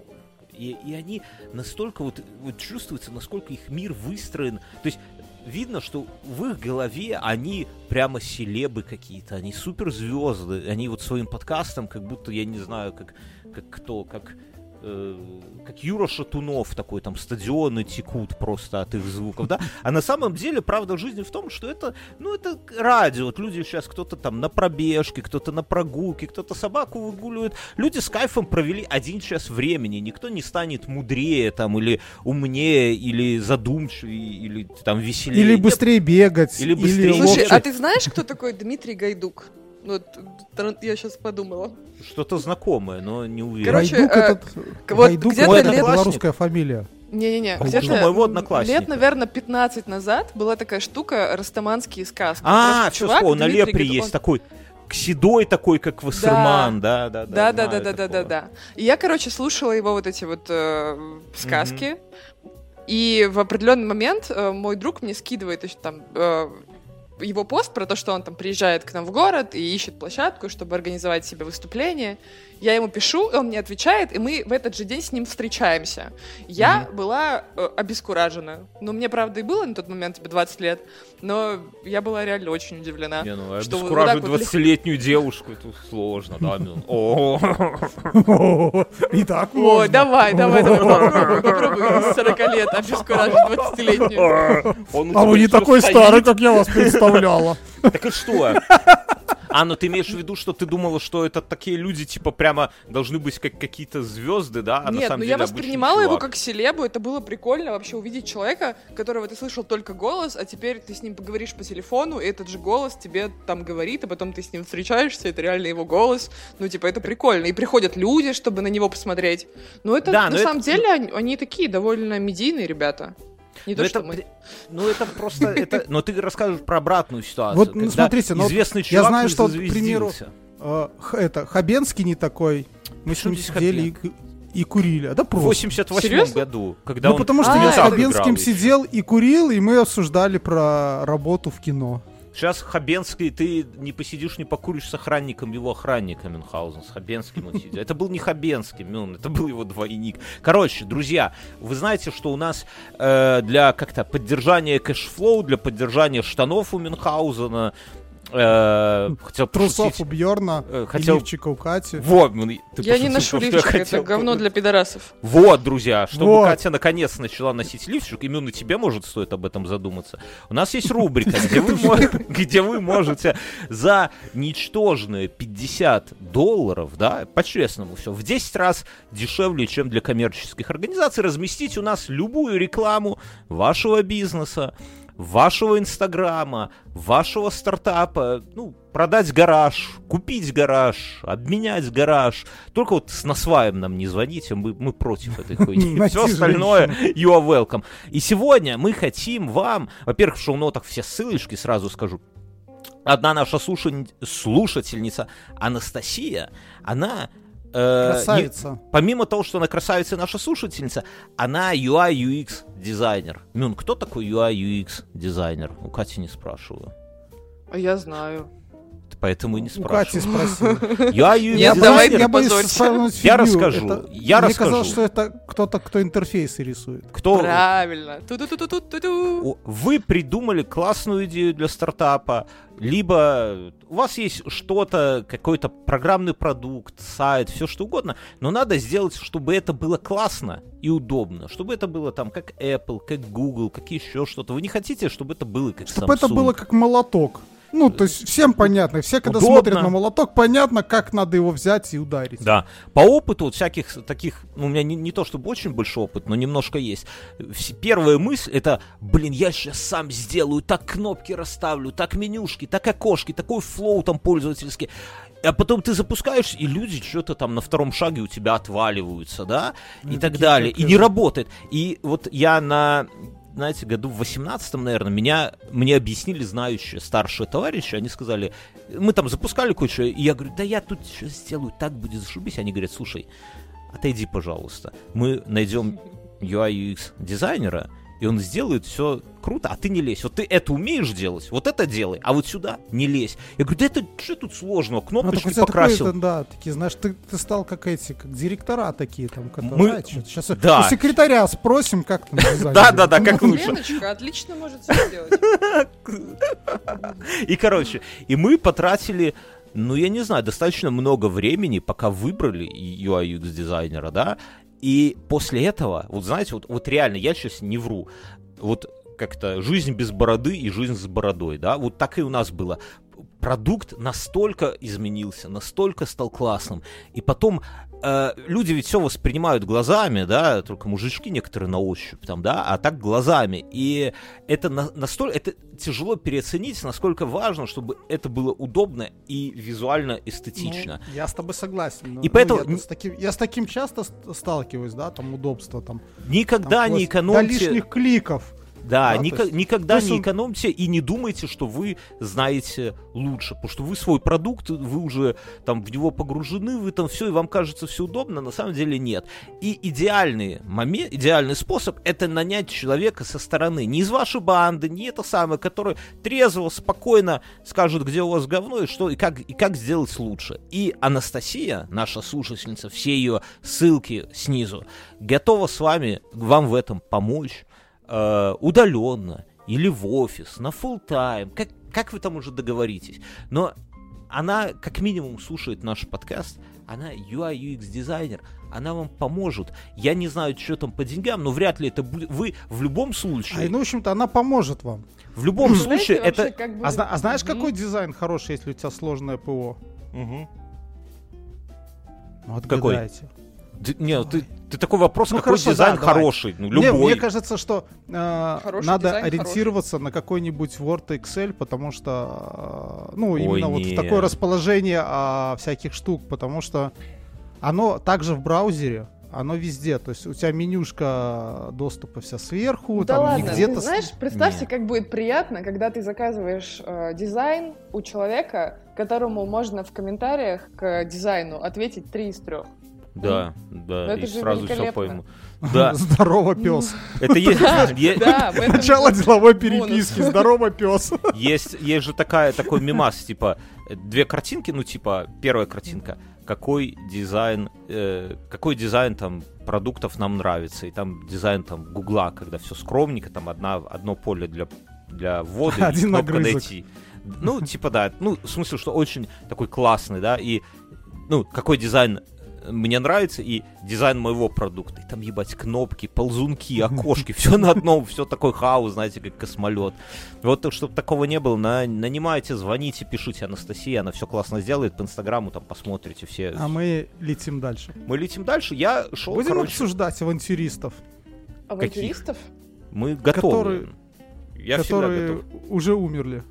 S3: И, и они настолько вот, вот чувствуется, насколько их мир выстроен. То есть видно, что в их голове они прямо селебы какие-то, они суперзвезды, они вот своим подкастом как будто, я не знаю, как, как кто, как э, как Юра Шатунов такой, там стадионы текут просто от их звуков, да, а на самом деле правда жизни в том, что это, ну, это радио, вот люди сейчас кто-то там на пробежке, кто-то на прогулке, кто-то собаку выгуливает, люди с кайфом провели один час времени, никто не станет мудрее там, или умнее, или задумчивее, или там веселее.
S2: Или быстрее бегать.
S3: Или быстрее.
S4: Слушай,
S2: ловче.
S4: а ты знаешь, кто такой Дмитрий Гайдук? Ну, Вот, тр- я сейчас подумала.
S3: Что-то знакомое, но не уверен.
S4: Короче,
S2: Гайдук
S4: э,
S2: этот...
S4: вот
S2: Гайдук
S4: где-то
S2: это
S3: лет-
S2: белорусская фамилия.
S4: Не-не-не,
S3: Похож
S4: где-то
S3: моего одноклассника.
S4: лет, наверное, 15 назад была такая штука «Растаманские сказки».
S3: А, все,
S4: чувак,
S3: на Лепре есть
S4: он-
S3: такой седой такой, как Вассерман, да, да, да.
S4: Да, да, да, да, да, да. И я, короче, слушала его вот эти вот э, сказки. И в определенный момент э, мой друг мне скидывает еще там э, его пост про то, что он там приезжает к нам в город и ищет площадку, чтобы организовать себе выступление. Я ему пишу, он мне отвечает, и мы в этот же день с ним встречаемся. Я была э, обескуражена. Ну, мне, правда, и было на тот момент, тебе 20 лет, но я была реально очень удивлена.
S3: Не, ну,
S4: Что вот
S3: обескураживать
S4: вот
S3: 20-летнюю девушку, это сложно, да, [laughs] о,
S2: И так
S4: Ой,
S2: можно.
S4: давай, давай, давай, попробуй, [laughs] попробуй 40 лет обескуражить 20-летнюю.
S3: он у
S2: А вы не такой старый, как я вас представляла.
S3: Так и что? [laughs] А, ну ты имеешь в виду, что ты думала, что это такие люди, типа, прямо должны быть как какие-то звезды, да? А на
S4: Нет,
S3: самом
S4: ну
S3: деле
S4: я воспринимала его как селебу, это было прикольно вообще увидеть человека, которого ты слышал только голос, а теперь ты с ним поговоришь по телефону, и этот же голос тебе там говорит, а потом ты с ним встречаешься, это реально его голос. Ну, типа, это прикольно. И приходят люди, чтобы на него посмотреть. Но это,
S3: Да,
S4: на
S3: но
S4: самом
S3: это-
S4: деле, они, они такие довольно медийные ребята. Не
S3: Ну
S4: то,
S3: это,
S4: что мы.
S3: ну это просто, [laughs] это, но ты расскажешь про обратную ситуацию.
S2: Вот, ну, смотрите, ну,
S3: известный
S2: я
S3: чувак
S2: знаю,
S3: не
S2: что, к примеру. Э, это, Хабенский не такой. Мы с ним сидели и, курили. А да
S3: В
S2: просто.
S3: 88
S4: Серьезно?
S3: году, когда
S2: Ну,
S3: он
S2: потому что
S4: А,
S2: я с Хабенским сидел и курил, и мы обсуждали про работу в кино.
S3: Сейчас Хабенский, ты не посидишь, не покуришь с охранником его охранника Мюнхгаузен. С Хабенским он сидел. Это был не Хабенский, Мюн, это был его двойник. Короче, друзья, вы знаете, что у нас э, для как-то поддержания cash flow, для поддержания штанов у Мюнхгаузена, э, хотел
S2: трусов
S3: пошутить,
S2: у Бьорна,
S3: э, хотел...
S2: лифчика у Кати.
S3: Вот, ну, ты
S4: Я не ношу лифчик, это
S3: хотел.
S4: говно для пидорасов.
S3: Вот, друзья, чтобы
S2: Вот.
S3: Катя наконец начала носить лифчик, именно тебе, может, стоит об этом задуматься. У нас есть рубрика, [laughs] где вы, мо- где вы можете за ничтожные 50 долларов, да, по-честному все, в 10 раз дешевле, чем для коммерческих организаций, разместить у нас любую рекламу вашего бизнеса, вашего инстаграма, вашего стартапа, ну, продать гараж, купить гараж, обменять гараж. Только вот с насваем нам не звоните, мы, мы против этой [laughs] хуйни. Все остальное you are welcome. И сегодня мы хотим вам, во-первых, в шоу-нотах все ссылочки, сразу скажу, одна наша слушань- слушательница Анастасия, она... э, не-
S2: Красавица.
S3: помимо того, что она красавица и наша слушательница, она UI UX дизайнер. Мюн, кто такой UI UX дизайнер? У Кати не спрашиваю.
S4: А я знаю.
S3: Поэтому и не
S2: У Кати
S3: спрашиваю.
S2: спросил.
S4: Нет,
S2: боюсь-
S4: давай
S2: я боюсь
S3: Я расскажу,
S2: Это-
S3: я
S2: Мне
S3: расскажу.
S2: казалось, что это кто-то, кто интерфейсы рисует.
S3: Кто
S4: Правильно.
S3: Вы придумали классную идею для стартапа, либо у вас есть что-то, какой-то программный продукт, сайт, все что угодно, но надо сделать, чтобы это было классно и удобно, чтобы это было там как Apple, как Google, как еще что-то. Вы не хотите, чтобы это было как
S2: Чтобы это
S3: Samsung?
S2: было как молоток. Ну, то есть всем понятно. Все, когда
S3: Удобно.
S2: смотрят на молоток, понятно, как надо его взять и ударить.
S3: Да. По опыту вот всяких таких, ну, у меня не, не то чтобы очень большой опыт, но немножко есть. Вс- Первая мысль это, блин, я сейчас сам сделаю, так кнопки расставлю, так менюшки, так окошки, такой флоу там пользовательский. А потом ты запускаешь, и люди что-то там на втором шаге у тебя отваливаются, да, и
S2: Ну,
S3: так далее. И не работает. И вот я на знаете, году в 18 наверное, меня, мне объяснили знающие старшие товарищи, они сказали, мы там запускали кое-что, и я говорю, да я тут сейчас сделаю, так будет зашибись. Они говорят, слушай, отойди, пожалуйста, мы найдем UI UX дизайнера, и он сделает все круто, а ты не лезь. Вот ты это умеешь делать, вот это делай, а вот сюда не лезь. Я говорю, да это что тут сложного,
S2: Ну,
S3: кнопочки
S2: тебя
S3: покрасил.
S2: такое, да, такие, знаешь, ты, ты стал как эти, как директора такие там, которые...
S3: Мы-
S2: а, сейчас
S3: Да.
S2: у секретаря спросим, как там [laughs] дизайн
S3: Да,
S2: делать.
S3: да, да, как лучше.
S4: Леночка отлично может все сделать.
S3: И, короче, и мы потратили, ну, я не знаю, достаточно много времени, пока выбрали UI UX дизайнера, да, И после этого, вот знаете, вот, вот реально, я сейчас не вру, вот как-то жизнь без бороды и жизнь с бородой, да, вот так и у нас было. Продукт настолько изменился, настолько стал классным, и потом э, люди ведь все воспринимают глазами, да, только мужички некоторые на ощупь там, да, а так глазами. И это на, настолько, это тяжело переоценить, насколько важно, чтобы это было удобно и визуально эстетично.
S2: Ну, я с тобой согласен.
S3: И ну, поэтому...
S2: Я, с таким, я с таким часто сталкиваюсь, да, там удобство там.
S3: Никогда там, не экономьте...
S2: До лишних кликов.
S3: Да, да ник- есть, никогда не он... экономьте и не думайте, что вы знаете лучше, потому что вы свой продукт, вы уже там в него погружены, вы там все, и вам кажется все удобно, на самом деле нет. И идеальный момент, идеальный способ это нанять человека со стороны, не из вашей банды, не это самое, который трезво, спокойно скажет, где у вас говно и что, и как, и как сделать лучше. И Анастасия, наша слушательница, все ее ссылки снизу, готова с вами, вам в этом помочь э, удаленно или в офис, на full тайм как, как вы там уже договоритесь. Но она как минимум слушает наш подкаст, она UI UX дизайнер, она вам поможет. Я не знаю, что там по деньгам, но вряд ли это будет. Вы в любом случае.
S2: А, ну, в общем-то, она поможет вам.
S3: В любом случае, это.
S2: Как бы... а, а знаешь, какой дизайн хороший, если у тебя сложное ПО?
S3: Угу.
S2: Вот Какой?
S3: Ты, не, ты, ты такой вопрос, ну, какой хорошо, дизайн да, хороший? Ну, любой.
S2: Мне, мне кажется, что э, надо ориентироваться хороший. на какой-нибудь Word Excel, потому что, э, ну, Ой, именно нет. вот в такое расположение э, всяких штук, потому что оно также в браузере, оно везде. То есть у тебя менюшка доступа вся сверху,
S4: да
S2: там
S4: ладно,
S2: где-то...
S4: Знаешь, представьте, Нет. как будет приятно, когда ты заказываешь э, дизайн у человека, которому можно в комментариях к дизайну ответить три из трех.
S3: Да, да, и сразу все пойму. [laughs]
S2: Да. Здорово, пес. [laughs]
S3: Это есть.
S2: Начало деловой переписки. Здорово, пес. [laughs]
S3: Есть, есть же такая такой мимас, типа две картинки, ну типа первая картинка, какой дизайн, э, какой дизайн там продуктов нам нравится, и там дизайн там Гугла, когда все скромненько, там одна одно поле для для ввода,
S2: Один кнопка
S3: найти. Ну, типа, да, ну, в смысле, что очень такой классный, да, и, ну, какой дизайн мне нравится, и дизайн моего продукта. И там, ебать, кнопки, ползунки, окошки, все на одном, все такой хаос, знаете, как космолет. Вот, чтобы такого не было, на, нанимайте, звоните, пишите Анастасии, она все классно сделает, по инстаграму там посмотрите все.
S2: А мы летим дальше.
S3: Мы летим дальше, я шел,
S2: Будем короче... обсуждать авантюристов.
S4: Авантюристов?
S3: Каких? Мы готовы.
S2: Которые, я которые готов. уже умерли.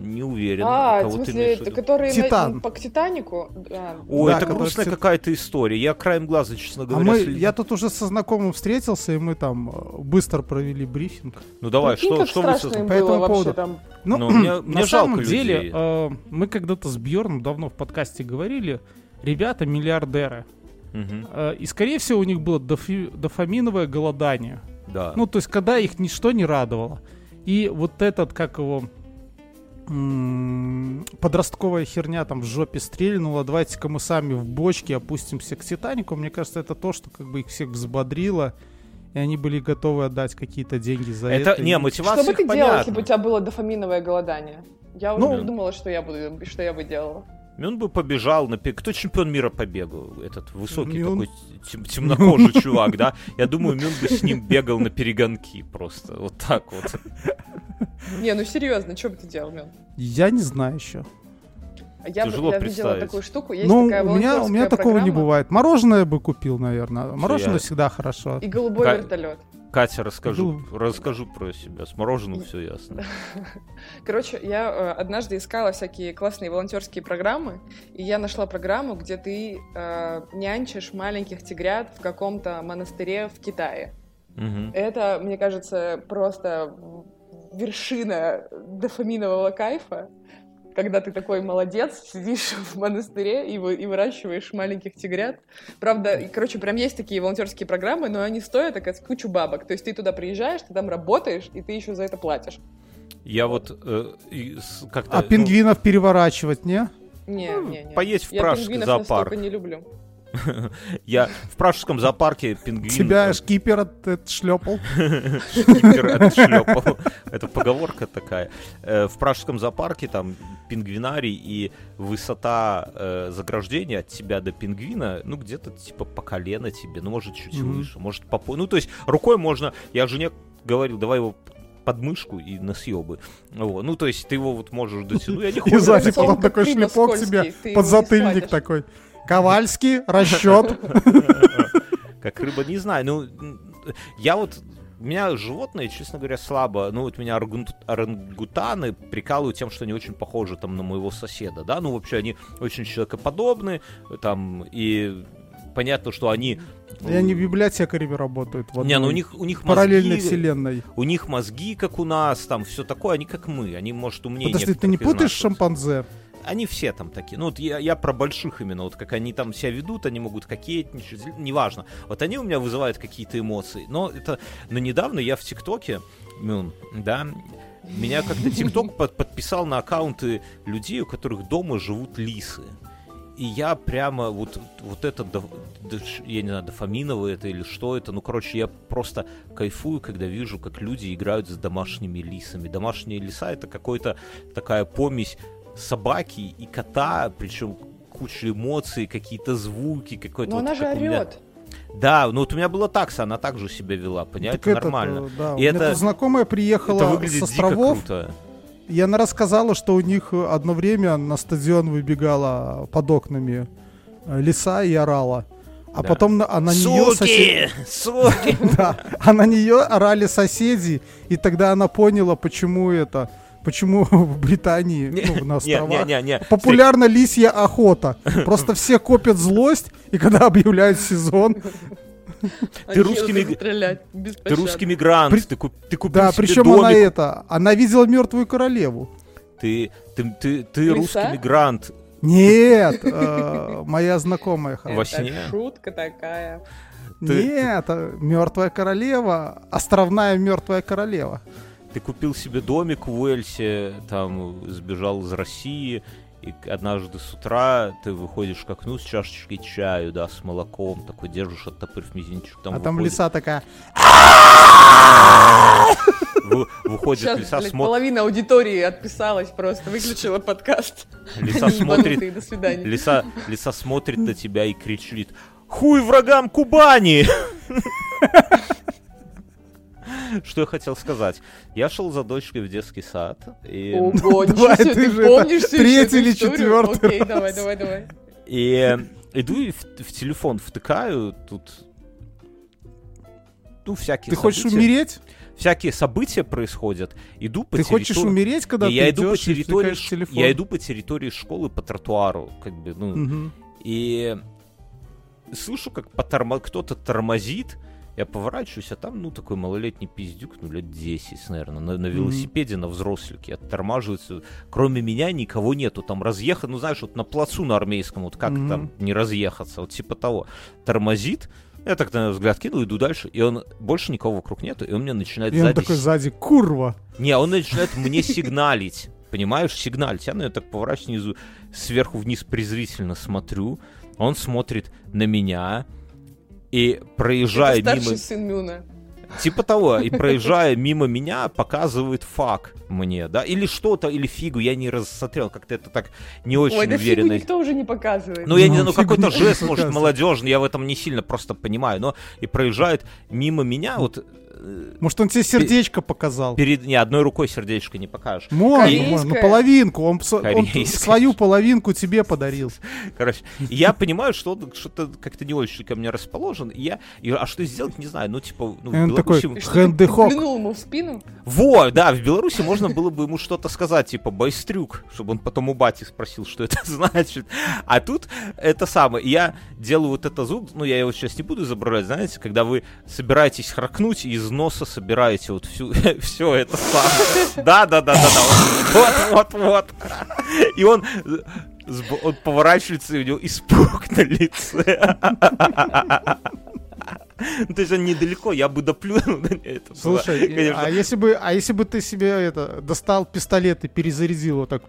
S3: Не уверен.
S4: А, кого в смысле, это, которые
S2: Титан.
S4: На, по к Титанику?
S3: А. Ой, да, это грустная тит... какая-то история. Я краем глаза, честно а говоря.
S2: А мы, следил. я тут уже со знакомым встретился, и мы там э, быстро провели брифинг.
S3: Ну давай, Прикинь, что, что вы со...
S2: по этому поводу?
S3: Там... Ну, ну мне, [clears throat] мне
S2: на
S3: жалко
S2: самом деле, э, мы когда-то с Бьерном давно в подкасте говорили, ребята миллиардеры. Угу. Э, и, скорее всего, у них было дофи... дофаминовое голодание.
S3: Да.
S2: Ну, то есть, когда их ничто не радовало. И вот этот, как его, подростковая херня там в жопе стрельнула, давайте-ка мы сами в бочке опустимся к Титанику. Мне кажется, это то, что как бы их всех взбодрило, и они были готовы отдать какие-то деньги за это.
S3: Это не мотивация.
S4: Что бы ты
S3: понятно.
S4: делал, если бы у тебя было дофаминовое голодание? Я ну, уже думала, что я буду, что я бы делала.
S3: Он бы побежал на Кто чемпион мира по бегу? Этот высокий Мюн. такой тем, темнокожий чувак, да? Я думаю, Мюн бы с ним бегал на перегонки просто. Вот так вот. [laughs]
S4: Не, ну серьезно, что бы ты делал, Мюн?
S2: Я не знаю еще.
S4: Я,
S3: Тяжело
S4: я видела такую штуку. Есть
S2: ну,
S4: такая
S2: у меня, у меня такого не бывает. Мороженое бы купил, наверное. Мороженое я... всегда хорошо.
S4: И голубой Ка- вертолет.
S3: Катя, расскажу, Иду. расскажу про себя. С мороженым все ясно. [laughs]
S4: Короче, я э, однажды искала всякие классные волонтерские программы, и я нашла программу, где ты э, нянчишь маленьких тигрят в каком-то монастыре в Китае.
S3: Угу.
S4: Это, мне кажется, просто вершина дофаминового кайфа когда ты такой молодец, сидишь в монастыре и, вы, и выращиваешь маленьких тигрят. Правда, и, короче, прям есть такие волонтерские программы, но они стоят так, кучу бабок. То есть ты туда приезжаешь, ты там работаешь, и ты еще за это платишь.
S3: Я вот э, как-то...
S2: А ну... пингвинов переворачивать, не?
S4: Не,
S3: ну,
S4: не, не.
S3: Поесть в Я пражский зоопарк.
S4: Я не люблю. [laughs]
S3: Я в пражском зоопарке пингвин...
S2: Тебя шкипер от- отшлепал. [laughs]
S3: Шкипер отшлепал. Это поговорка такая. Э, В пражском зоопарке там пингвинарий и высота э, заграждения от тебя до пингвина, ну, где-то типа по колено тебе, ну, может, чуть выше, может, по... Ну, то есть рукой можно... Я жене говорил, давай его под мышку и на съебы. Вот. Ну, то есть ты его вот можешь дотянуть. Я не [laughs]
S2: И сзади потом такой шлепок
S4: скользкий,
S2: тебе
S4: ты его
S2: под
S4: не
S2: затыльник
S4: свалишь.
S2: такой. Ковальский, расчет. [laughs]
S3: Как рыба, не знаю. Ну, я вот... Меня животные, честно говоря, слабо. Ну, вот меня орангутаны прикалывают тем, что они очень похожи там на моего соседа, да. Ну, вообще, они очень человекоподобны, там, и понятно, что они...
S2: И они библиотекарями работают. в
S3: Не, ну у них, у них
S2: параллельной
S3: мозги,
S2: вселенной.
S3: у них мозги, как у нас, там все такое, они как мы, они, может, умнее
S2: Подожди, ты не путаешь
S3: нас.
S2: шимпанзе?
S3: Они все там такие. Ну, вот я, я про больших именно, вот как они там себя ведут, они могут кокетничать, неважно. Вот они у меня вызывают какие-то эмоции. Но это, но недавно я в ТикТоке, ну, да, меня как-то ТикТок под- подписал на аккаунты людей, у которых дома живут лисы. И я прямо вот, вот это, до- до- я не знаю, дофаминово это или что это, ну, короче, я просто кайфую, когда вижу, как люди играют с домашними лисами. Домашние лиса — это какой-то такая помесь собаки и кота, причем куча эмоций, какие-то звуки, какой-то...
S4: Но
S3: вот
S4: она же
S3: у меня-
S4: орет.
S3: Да, ну вот у меня была такса, она также себя вела, понимаете,
S2: Так это,
S3: нормально.
S2: э, да, у
S3: И
S2: меня
S3: это-
S2: тут знакомая приехала
S3: Это выглядит
S2: с
S3: дико
S2: островов,
S3: круто.
S2: и она рассказала, что у них одно время на стадион выбегала под окнами э, лиса и орала. А
S3: Да.
S2: потом на, а на нее
S3: Суки! Суки! [laughs]
S2: Да, а на нее орали соседи, и тогда она поняла, почему это, почему [laughs] в Британии, ну, на островах,
S3: Не-не-не.
S2: популярна лисья охота. [laughs] Просто все копят злость, и когда объявляют сезон,
S4: Они
S3: русский миг- Ты русский мигрант,
S2: При-
S3: ты, куп- ты купил
S2: да,
S3: себе
S2: причем она
S3: домик,
S2: это, она видела мертвую королеву.
S3: ты, ты, ты, ты
S4: Лиса?
S3: русский мигрант.
S2: Нет, э, моя знакомая.
S3: Во
S4: Это
S3: сне?
S4: шутка такая.
S3: Ты-
S2: Нет, мертвая королева, островная мертвая королева.
S3: Ты купил себе домик в Уэльсе, там сбежал из России, и однажды с утра ты выходишь к окну с чашечкой чаю, да, с молоком, такой держишь, оттопырив мизинчик, там
S2: а там
S3: выходит,
S2: лиса такая. [laughs]
S3: вы- выходит
S4: Сейчас,
S3: лиса,
S4: блядь,
S3: смо-
S4: половина аудитории отписалась просто, выключила подкаст.
S3: лиса
S4: Они
S3: смотрит,
S4: до свидания.
S3: лиса, лиса смотрит на тебя и кричит, хуй врагам Кубани! [laughs] [laughs] Что я хотел сказать? Я шел за дочкой в детский сад, и...
S4: Ого, [laughs] ничего
S2: Давай,
S4: себе,
S2: ты
S4: ты
S2: же
S4: помнишь всю
S2: третий или четвертый
S4: Окей, давай, давай, давай.
S3: И иду и в, в телефон втыкаю, тут ну, всякие
S2: Ты хочешь умереть?
S3: Всякие события происходят. Иду по
S2: Ты хочешь
S3: территории-
S2: умереть, когда
S3: Не,
S2: ты
S3: я иду по
S2: и
S3: территории, ш-
S2: телефон?
S3: я иду по территории школы по тротуару, как бы, ну,
S2: Мгм.
S3: и слышу, как потормо- кто-то тормозит, я поворачиваюсь, а там, ну, такой малолетний пиздюк, ну, лет 10, наверное, на, на велосипеде, на взросленке, оттормаживается. Кроме меня никого нету, там разъехать, ну, знаешь, вот на плацу на армейском, вот как
S2: Мгм.
S3: там не разъехаться, вот типа того. Тормозит, я так на взгляд кинул, иду дальше, и он, больше никого вокруг нету, и он мне начинает
S2: И он
S3: сзади...
S2: такой сзади, курва.
S3: Не, он начинает [laughs] мне сигналить. Понимаешь, сигналить. Я на него так поворачиваюсь снизу, сверху вниз презрительно смотрю. Он смотрит на меня. И проезжая
S4: Это
S3: мимо...
S4: сын Мюна.
S3: Типа того, и проезжая мимо меня, показывает фак мне, да? Или что-то, или фигу, я не рассмотрел, как-то это так не очень
S4: Ой, да фигу никто уже не показывает.
S3: Ну, я не
S2: Ну,
S3: знаю, ну какой-то жест, может, молодежный, я в этом не сильно просто понимаю, но и проезжает мимо меня, вот
S2: Может, он тебе сердечко показал?
S3: перед... Не, одной рукой сердечко не покажешь.
S2: Можно, ну половинку. Он, он свою половинку тебе подарил. [laughs]
S3: Короче, я понимаю, что он что-то как-то не очень ко мне расположен, и я, и, а что сделать, не знаю, ну, типа, ну,
S2: он
S3: в
S2: такой,
S3: Беларуси...
S4: Ты
S2: Хэндехок.
S4: ему в спину?
S3: Во, да, в Беларуси можно было бы ему что-то сказать, типа, байстрюк, чтобы он потом у бати спросил, что это [laughs] значит. А тут это самое, я делаю вот это звук, ну, я его сейчас не буду изображать, знаете, когда вы собираетесь хракнуть, и из носа собираете вот всю, [laughs] все это самое. Да, да, да, да, да, вот, вот, вот. И он, он поворачивается, и у него испуг на лице. Ну, то есть он недалеко, я бы доплюнул на это. было,
S2: Слушай,
S3: конечно.
S2: а если бы, а если бы ты себе это достал пистолет и перезарядил вот так,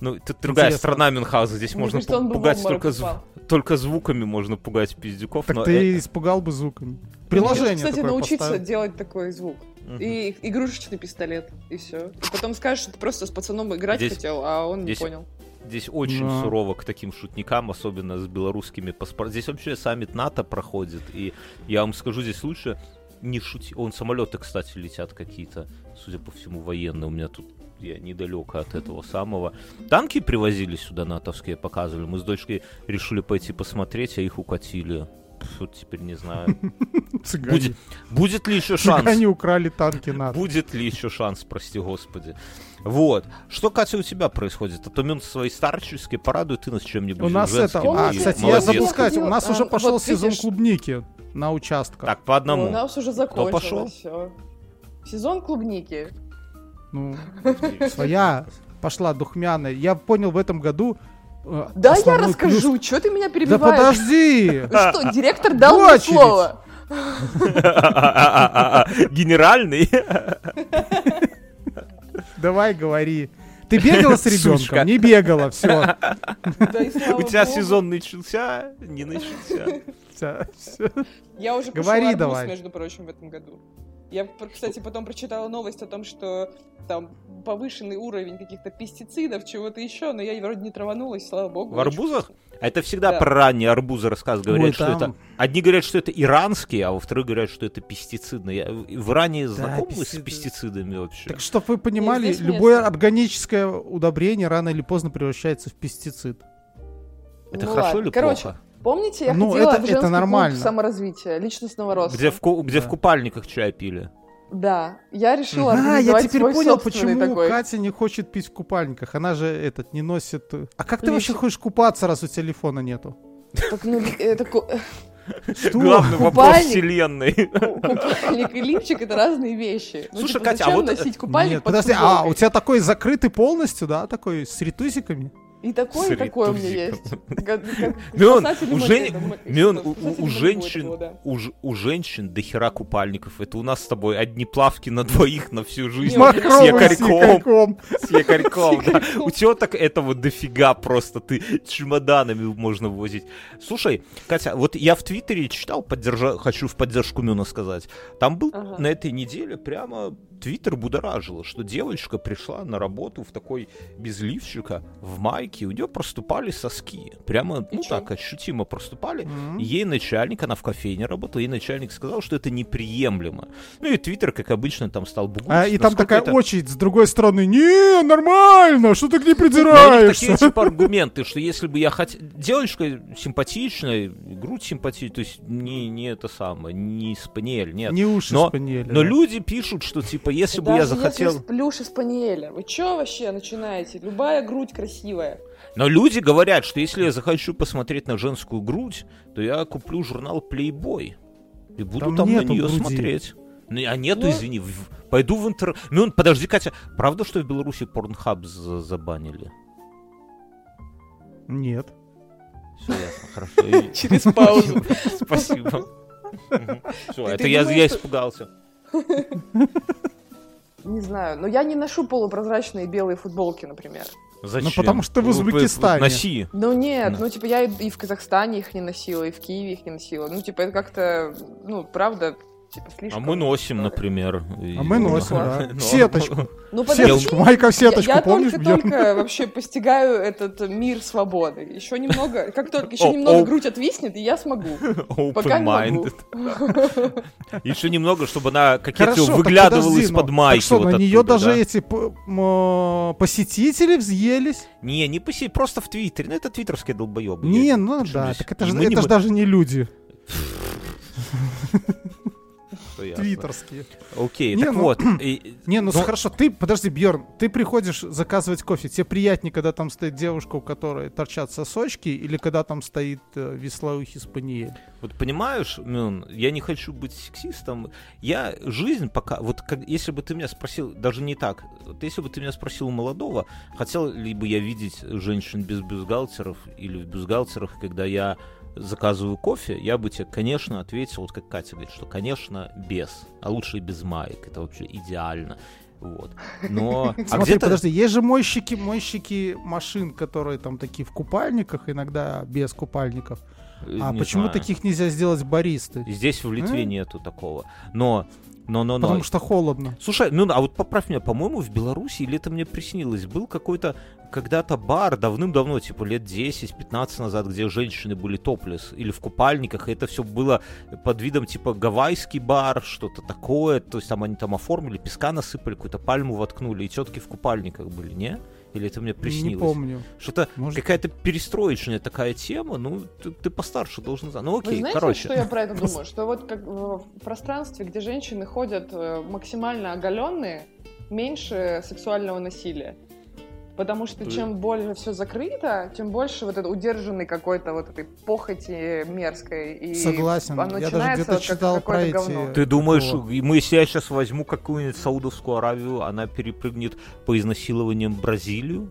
S3: Ну, тут другая
S2: Интересно.
S3: страна Мюнхгаузен, здесь
S4: Мне
S3: можно
S4: в
S3: пугать только, зв- только звуками можно пугать пиздюков.
S2: Так
S3: но
S2: ты
S3: э-
S2: испугал бы звуками. Приложение
S4: нужно, кстати, научиться
S2: поставил.
S4: делать такой звук.
S3: Мгм.
S4: И игрушечный пистолет, и все. И потом скажешь, что ты просто с пацаном играть
S3: Здесь-
S4: хотел, а он
S3: здесь-
S4: не понял.
S3: Здесь очень
S2: Да.
S3: сурово к таким шутникам, особенно с белорусскими паспортами. Здесь вообще саммит НАТО проходит, и я вам скажу, здесь лучше не шути. Он самолеты, кстати, летят какие-то, судя по всему, военные. У меня тут я недалеко от этого самого. Танки привозили сюда натовские, показывали. Мы с дочкой решили пойти посмотреть, а их укатили. Вот теперь не знаю. [laughs]
S2: Цыгане.
S3: Будет, будет ли еще шанс?
S2: Цыгане украли танки НАТО.
S3: Будет ли еще шанс, прости господи. Вот. Что, Катя, у тебя происходит? А то Мюн свои старческие порадует ты нас чем-нибудь
S2: У нас это... А, кстати, я забыл сказать, у нас
S4: а,
S2: уже пошел
S4: вот
S2: сезон
S4: видишь.
S2: клубники на участках.
S3: Так, по одному.
S4: У нас уже
S3: пошел?
S4: закончилось все. Сезон клубники.
S2: Ну, [laughs] [laughs] своя пошла духмяная. Я понял в этом году... э,
S4: Да, я
S2: основной плюс-
S4: расскажу, что ты меня
S2: Да
S4: перебиваешь?
S2: подожди! [laughs]
S4: Ну Что, директор дал мне слово?
S3: Генеральный?
S2: Давай говори. Ты бегала с
S3: Сучка.
S2: ребенком? Не бегала, все.
S4: Да
S3: У тебя сезон начался? Не начался.
S4: Я уже
S2: Говори давай.
S4: между прочим, в этом году. Я, кстати, потом прочитала новость о том, что там повышенный уровень каких-то пестицидов, чего-то еще, но я вроде не траванулась, слава богу.
S3: В арбузах? А Это всегда
S4: Да.
S3: про ранние арбузы рассказ говорят,
S2: Ой,
S3: что
S2: там-
S3: это... Одни говорят, что это иранские, а во-вторых говорят, что это пестицидные. В Иране знакомы с
S2: пестициды.
S3: пестицидами вообще?
S2: Так чтобы вы понимали, любое
S4: место.
S2: органическое удобрение рано или поздно превращается в пестицид.
S3: Это
S4: Ну
S3: хорошо
S4: ладно.
S3: или
S4: Короче,
S3: плохо?
S4: Помните, я
S2: Ну,
S4: ходила
S2: это-
S4: в
S2: это
S4: женский клуб
S2: нормально.
S4: саморазвития, личностного роста.
S3: Где в, где в
S2: Да.
S3: купальниках чай пили?
S4: Да, я решила
S2: А, я теперь
S4: свой
S2: понял, почему
S4: такой.
S2: Катя не хочет пить в купальниках. Она же этот не носит. э, А как ты вообще хочешь купаться, раз у телефона нету?
S4: Так, ну, это
S2: Что?
S3: Главный вопрос
S4: Купальник?
S3: вселенной.
S4: купальник и лифчик это разные вещи. Ну,
S3: Слушай,
S4: типа,
S3: Катя, а вот, э,
S4: носить купальник
S2: Нет,
S4: под
S2: подожди, а у тебя такой закрытый полностью, да, такой с ритузиками?
S4: И такое, и такое у меня есть.
S3: Мион, у, жен- Мион, у- у- женщин,
S4: да.
S3: у, у женщин до хера купальников. Это у нас с тобой одни плавки на двоих на всю жизнь.
S2: Махровый с
S3: якорьком. С якорьком,
S4: С
S3: да.
S4: якорьком.
S3: У тебя так этого дофига просто. Ты чемоданами можно возить. Слушай, Катя, вот я в Твиттере читал, поддержа... хочу в поддержку Мюна сказать. Там был
S4: Ага.
S3: на этой неделе прямо Твиттер будоражило, что девочка пришла на работу в такой без лифчика, в майке, у нее проступали соски. Прямо, ну так, ощутимо проступали. И Ей начальник, она в кофейне работала, ей начальник сказал, что это неприемлемо. Ну и Твиттер, как обычно, там стал бугурть.
S2: А, и там такая
S3: это-
S2: очередь с другой стороны. Не, нормально, что ты к ней придираешься?
S3: такие типа аргументы, что если бы я хотел... Девочка симпатичная, грудь симпатичная, то есть не, не это самое, не спаниель, нет.
S2: Не уши
S3: Но-
S2: спаниели,
S3: Но
S2: да.
S3: люди пишут, что типа если бы я
S4: Даже
S3: захотел...
S4: если плюш из спаниеля. Вы чё вообще начинаете? Любая грудь красивая.
S3: Но люди говорят, что если я захочу посмотреть на женскую грудь, то я куплю журнал Playboy и буду
S2: Там
S3: там, на нее
S2: груди.
S3: смотреть. Ну, а нету,
S4: Ну-
S3: извини. в- Пойду в интернет. Ну, подожди, Катя, правда, что в Беларуси порнхаб за- забанили?
S2: Нет.
S3: Все ясно, хорошо. [laughs]
S4: Через паузу. [laughs]
S3: Спасибо. [laughs] Все, это я, испугался.
S4: Не знаю, но я не ношу полупрозрачные белые футболки, например.
S3: Зачем?
S2: потому что в
S3: Вы- вы-
S2: Узбекистане.
S3: Носи.
S4: Ну нет,
S3: Да.
S4: ну типа я и в Казахстане их не носила, и в Киеве их не носила. Ну типа это как-то, ну правда, типа
S3: А
S4: слишком.
S3: мы носим, например.
S2: А мы
S3: И-
S2: носим, да.
S3: Ну,
S2: Сеточку.
S4: Ну
S3: Я-
S4: подожди,
S2: Сеточку, майка в сеточку,
S4: я, я
S2: помнишь,
S4: только,
S2: бьём?
S4: только вообще постигаю этот мир свободы. Еще немного, как только еще немного грудь отвиснет, и я смогу. Пока не могу. [laughs]
S3: Еще немного, чтобы она
S2: так
S3: выглядывала из-под
S2: ну,
S3: майки.
S2: Так что,
S3: вот
S2: на нее даже
S3: да?
S2: эти м, посетители взъелись?
S3: Не, не поси, просто в Твиттере. Ну, это твиттерские долбоебы.
S2: Не,
S3: я-
S2: ну да, так это
S3: И
S2: же даже не люди. [laughs] твиттерские.
S3: Окей,
S2: Не,
S3: так
S2: ну-
S3: вот. и- [clears throat]
S2: Не, ну
S3: Но-
S2: хорошо, ты, подожди, Бьорн, ты приходишь заказывать кофе, тебе приятнее, когда там стоит девушка, у которой торчат сосочки, или когда там стоит э, веслоухий спаниель?
S3: Вот понимаешь, Мюн, я не хочу быть сексистом. Я жизнь пока... Вот как, если бы ты меня спросил, даже не так, вот если бы ты меня спросил у молодого, хотел ли бы я видеть женщин без бюстгальтеров или в бюстгальтерах, когда я заказываю кофе, я бы тебе, конечно, ответил, вот как Катя говорит, что, конечно, без, а лучше и без маек, это вообще идеально. Вот. Но... А [laughs]
S2: Смотри,
S3: где-то...
S2: подожди, есть же мойщики, мойщики машин, которые там такие в купальниках, иногда без купальников.
S3: Э,
S2: А
S3: не
S2: почему
S3: знаю.
S2: таких нельзя сделать баристы?
S3: Здесь в Литве
S2: А?
S3: нету такого. Но... Но, но, но.
S2: Потому что холодно.
S3: Слушай, ну а вот поправь меня, по-моему, в Беларуси, или это мне приснилось, был какой-то когда-то бар давным-давно, типа лет 10-15 назад, где женщины были топлес или в купальниках, и это все было под видом типа гавайский бар, что-то такое, то есть там они там оформили, песка насыпали, какую-то пальму воткнули, и тетки в купальниках были, не? Или это мне приснилось?
S2: Не помню.
S3: Что-то
S2: Может-
S3: какая-то перестроечная такая тема, ну, ты, ты постарше должен знать. Ну,
S4: Вы
S3: окей,
S4: знаете,
S3: короче.
S4: что я про это [laughs] думаю? Что вот как в пространстве, где женщины ходят э, максимально оголенные, меньше сексуального насилия. Потому что
S3: Ты-
S4: чем больше все закрыто, тем больше вот это удержанный какой-то вот этой похоти мерзкой. И
S2: Согласен.
S4: оно
S2: Я даже где-то
S4: вот
S2: читал про эти-
S4: говно.
S3: Ты думаешь, и мы, если я сейчас возьму какую-нибудь Саудовскую Аравию, она перепрыгнет по изнасилованиям Бразилию?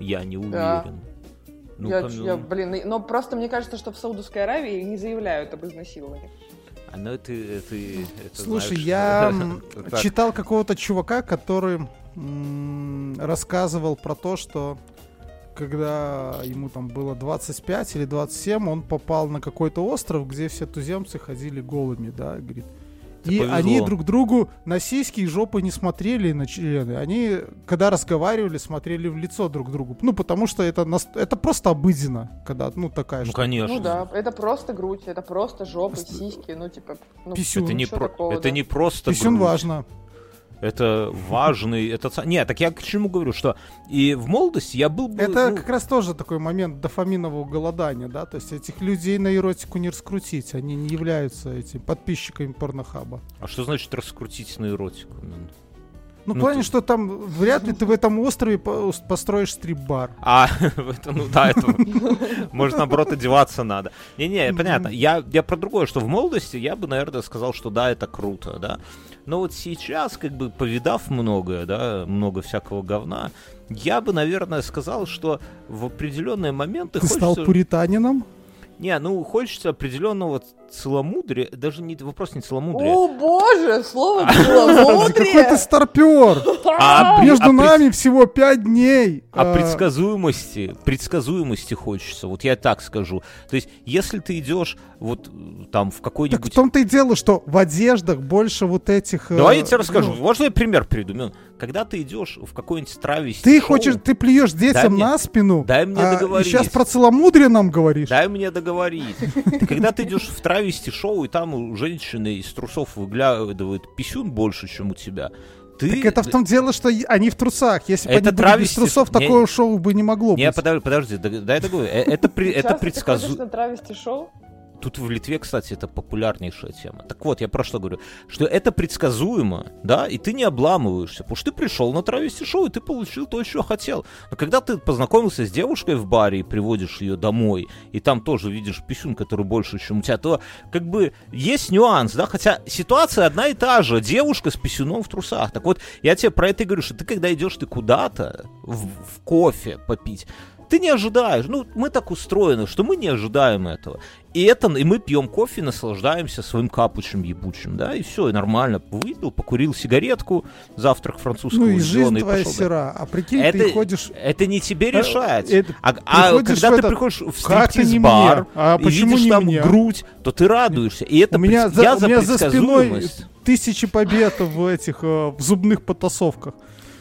S3: Я не уверен.
S4: Да.
S3: Ну,
S4: я,
S3: ну,
S4: я, блин, и- но просто мне кажется, что в Саудовской Аравии не заявляют об изнасиловании.
S3: а, ну, это, это, это,
S2: Слушай,
S3: знаешь,
S2: я [laughs] читал какого-то чувака, который рассказывал про то, что когда ему там было 25 или 27, он попал на какой-то остров, где все туземцы ходили голыми, да, и говорит. И
S3: повезло.
S2: они друг другу на сиськи и жопы не смотрели на члены. Они, когда разговаривали, смотрели в лицо друг другу. Ну, потому что это, нас- это просто обыденно, когда, ну, такая
S3: Ну,
S2: штука.
S3: конечно.
S4: Ну да, это просто грудь, это просто жопы, сиськи, ну типа... Ну,
S2: Писюн.
S3: Это, не, про-
S4: такого,
S3: это
S4: да?
S3: не просто
S2: Писюн
S3: грудь.
S2: важно.
S3: Это важный... Это... ца- Не, так я к чему говорю, что и в молодости я был бы...
S2: Это
S3: ну,
S2: как раз тоже такой момент дофаминового голодания, да, то есть этих людей на эротику не раскрутить, они не являются этим подписчиками порнохаба.
S3: А что значит раскрутить на эротику? Ну,
S2: Ну, в
S3: Ну,
S2: плане,
S3: ты-
S2: что там вряд ли ты в этом острове по- построишь стрип-бар.
S3: А, [laughs] это, ну да, это может наоборот одеваться надо. Не-не, понятно. Я, я про другое, что в молодости я бы, наверное, сказал, что да, это круто, да. Но вот сейчас, как бы повидав многое, да, много всякого говна, я бы, наверное, сказал, что в определенные моменты
S2: Ты стал
S3: хочется...
S2: пуританином?
S3: Не, ну хочется определенного целомудрия, даже не вопрос не целомудрия.
S4: О боже, слово
S2: Какой ты
S4: целомудрие!
S2: старпер!
S3: А,
S2: Между
S3: а
S2: нами всего пять дней.
S3: А
S2: А,
S3: предсказуемости, предсказуемости хочется, вот я так скажу. То есть, если ты идешь вот э, там в
S2: Так в
S3: какой-нибудь...
S2: том-то и дело, что в одеждах больше вот этих... э,
S3: Давай я тебе расскажу.
S2: ну,
S3: Можно я пример приведу? Мин? Когда ты идешь в какой-нибудь травести
S2: Ты хочешь, ты плюешь детям на спину,
S3: дай мне
S2: а,
S3: договорить.
S2: сейчас про целомудрие нам говоришь?
S3: Дай мне договорить. Ты Когда ты идешь в травести шоу, и там у женщины из трусов выглядывает писюн больше, чем у тебя, ты...
S2: Так это в том дело, что они в трусах. Если бы
S3: Это
S2: они были без
S3: травести-
S2: трусов,
S3: Не-
S2: такого шоу бы не могло
S3: Не,
S2: быть.
S3: подожди, подожди, дай дай я договорю. Э, Это, это
S4: ходишь
S3: предсказуемо.
S4: на травести шоу?
S3: Тут в Литве, кстати, это популярнейшая тема. Так вот, я про что говорю. Что это предсказуемо, да, и ты не обламываешься. Потому что ты пришел на травести шоу, и ты получил то, что хотел. Но когда ты познакомился с девушкой в баре и приводишь ее домой, и там тоже видишь писюн, который больше, чем у тебя, то как бы есть нюанс, да, хотя ситуация одна и та же. Девушка с писюном в трусах. Так вот, я тебе про это и говорю, что ты когда идешь ты куда-то в, в кофе попить, ты не ожидаешь. Ну, мы так устроены, что мы не ожидаем этого. И это, и мы пьем кофе, наслаждаемся своим капучем ебучим, да, и все, и нормально. Выпил, покурил сигаретку, завтрак французского
S2: Ну и жизнь твоя
S3: пошел, да.
S2: сера. А прикинь,
S3: Это,
S2: ты ходишь...
S3: это не тебе решать.
S2: это-
S3: а а когда ты
S2: этот-
S3: приходишь в стриптиз-бар?
S2: А
S3: и видишь там
S2: мне?
S3: грудь, то ты радуешься. И это
S2: У меня,
S3: предс-
S2: за,
S3: я
S2: у
S3: за
S2: меня за спиной
S3: предсказуемость.
S2: тысячи побед в этих э, в зубных потасовках.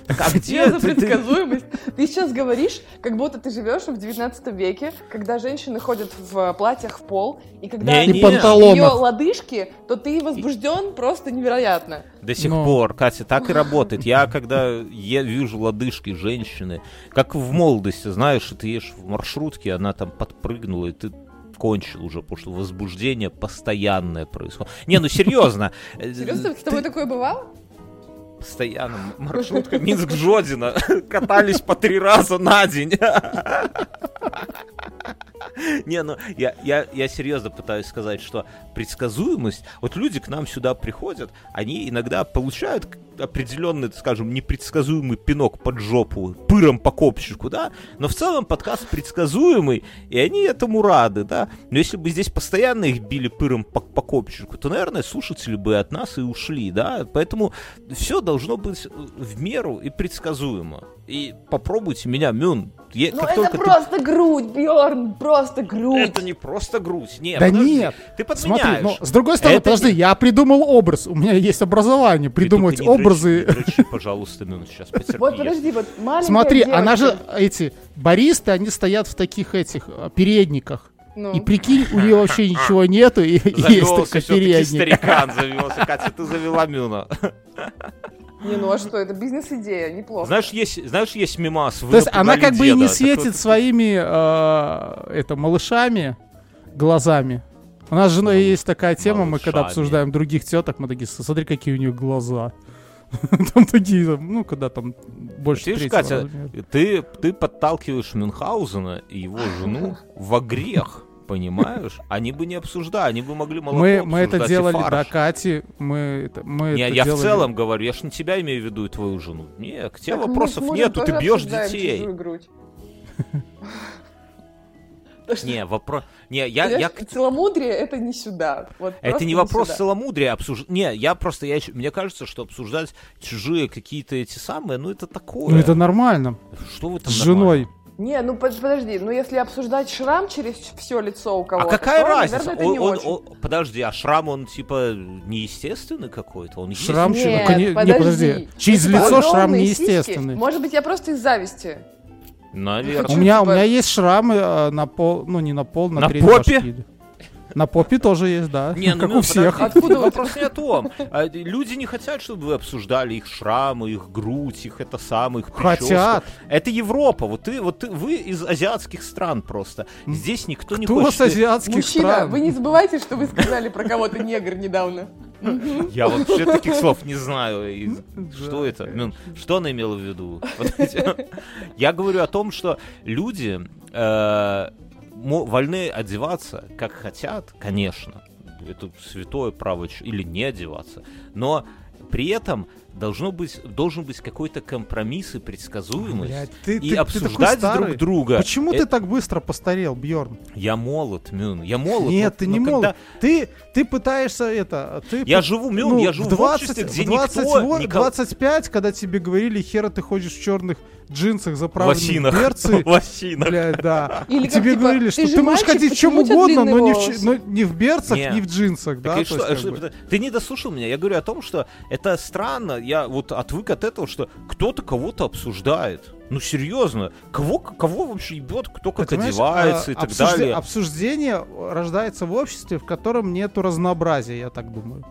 S3: Так, а [laughs] где
S4: Я за предсказуемость. Ты сейчас говоришь, как будто ты живешь в 19 веке, когда женщины ходят в платьях в пол, и когда
S3: Не, не.
S4: ее лодыжки, то ты возбужден просто невероятно.
S3: До сих
S2: Но.
S3: пор, Катя, так и работает. Я когда я вижу лодыжки женщины, как в молодости, знаешь, ты ешь в маршрутке, она там подпрыгнула, и ты кончил уже, потому что возбуждение постоянное происходит. Не, ну серьезно. Э, [laughs]
S4: Серьезно, с тобой такое бывало?
S3: Постоянно. Маршрутка Минск-Жодина. [laughs] Катались по три раза на день. [laughs] Не, ну я, я, я серьезно пытаюсь сказать, что предсказуемость, вот люди к нам сюда приходят, они иногда получают определенный, скажем, непредсказуемый пинок под жопу, пыром по копчику, да, но в целом подкаст предсказуемый, и они этому рады, да, но если бы здесь постоянно их били пыром по, по копчику, то, наверное, слушатели бы от нас и ушли, да, поэтому все должно быть в меру и предсказуемо. И попробуйте меня, Мюн,
S4: я, ну это просто ты... грудь, Бьорн, просто грудь.
S3: Это не просто грудь, нет.
S2: Да подожди, нет.
S3: Ты подменяешь. Смотри,
S2: но, с другой стороны, это подожди, не... я придумал образ, у меня есть образование, придумать не образы.
S3: Дрочи, пожалуйста, Мюн, сейчас потерпи.
S4: Вот подожди, вот маленькая
S2: Смотри,
S4: девочка.
S2: она же, эти, баристы, они стоят в таких этих э, передниках. Ну. И прикинь, у нее вообще [laughs] ничего нету, и есть только передник.
S3: старикан завелся. [laughs] Катя, ты завела Мюна.
S4: Не, ну а что, это бизнес-идея, неплохо.
S3: Знаешь, есть, знаешь, есть мимас.
S2: То есть она как бы и не светит своими э, это, малышами глазами. У нас с женой есть такая тема, мы когда обсуждаем других теток, мы такие, смотри, какие у них глаза. [laughs] Там такие, ну, когда там больше
S3: Видишь, Катя, ты, ты подталкиваешь Мюнхгаузена и его [laughs] жену в грех понимаешь? Они бы не обсуждали, они бы могли молоко
S2: Мы, мы это делали до Кати, мы, это, мы
S3: не,
S2: это
S3: я
S2: делали...
S3: в целом говорю, я ж на тебя имею в виду и твою жену. Не, к тебе так вопросов нету, ты бьешь детей. [laughs] Не, вопрос... Не, я, я... [laughs]
S4: Целомудрие — это не сюда. Вот
S3: это не вопрос сюда. целомудрия. Обсуж... Не, я просто... Я... Мне кажется, что обсуждать чужие какие-то эти самые, ну это такое.
S2: Ну это нормально.
S3: Что вы там
S2: С женой.
S4: Не, ну подожди, ну если обсуждать шрам через все лицо у кого-то,
S3: а какая
S4: то,
S3: разница?
S4: Наверное,
S3: он,
S4: не
S3: он,
S4: очень.
S3: он, подожди, а шрам он типа неестественный какой-то? Он
S2: шрам
S3: есть?
S4: Нет,
S2: ну, не,
S4: подожди.
S2: не, подожди. Через лицо шрам неестественный.
S4: Сиськи, может быть, я просто из зависти.
S3: Наверное.
S2: У меня, у
S4: типа-
S2: меня есть шрамы э, на пол, ну не на пол, на,
S3: На попе?
S2: На попе тоже есть, да.
S3: Не, ну,
S2: как
S3: ну,
S2: у всех.
S4: Откуда
S3: вопрос не о том. А, люди не хотят, чтобы вы обсуждали их шрамы, их грудь, их это самое, их прическу.
S2: Хотят.
S3: Это Европа. Вот ты, вот ты, вы из азиатских стран просто. Здесь никто не
S2: Кто
S3: хочет.
S2: с азиатских
S4: Мужчина,
S2: стран?
S4: вы не забывайте, что вы сказали про кого-то негр недавно.
S3: Я вообще таких слов не знаю. И Что это? Ну, Что она имела в виду? Вот эти- Я говорю о том, что люди э, вольны одеваться как хотят, конечно. Это святое право или не одеваться. Но при этом должно быть, должен быть какой-то компромисс и предсказуемость.
S2: Блядь, ты-
S3: и
S2: ты- ты
S3: обсуждать
S2: старый.
S3: друг друга.
S2: Почему
S3: Э,
S2: ты так быстро постарел, Бьорн?
S3: Я молод, Мюн, я молод.
S2: Нет,
S3: но-
S2: ты
S3: но
S2: не
S3: когда-
S2: молод. Ты, ты пытаешься это... Ты
S3: Я живу, Мюн,
S2: ну,
S3: я живу
S2: в
S3: в
S2: 20,
S3: обществе, где
S2: в 20
S3: никто...
S2: во-
S3: никого-
S2: 25, когда тебе говорили, хера, ты ходишь в черных джинсах, заправленных в
S3: Лосинах.
S2: берцы. [laughs]
S3: Лосинах.
S2: Блядь, да.
S4: Или
S2: тебе
S4: типа,
S2: говорили, что ты можешь
S4: мальчик,
S2: ходить в чем угодно, но не в, но не в берцах,
S3: Не.
S2: не в джинсах, да?
S3: Так
S2: то
S3: что-
S2: есть,
S3: что-
S2: бы.
S3: Ты не дослушал меня. Я говорю о том, что это странно. Я вот отвык от этого, что кто-то кого-то обсуждает. Ну серьезно, кого, кого вообще ебет, кто как
S2: Ты
S3: одевается
S2: а,
S3: и так
S2: обсужде-
S3: далее.
S2: Обсуждение рождается в обществе, в котором нету разнообразия, я так думаю.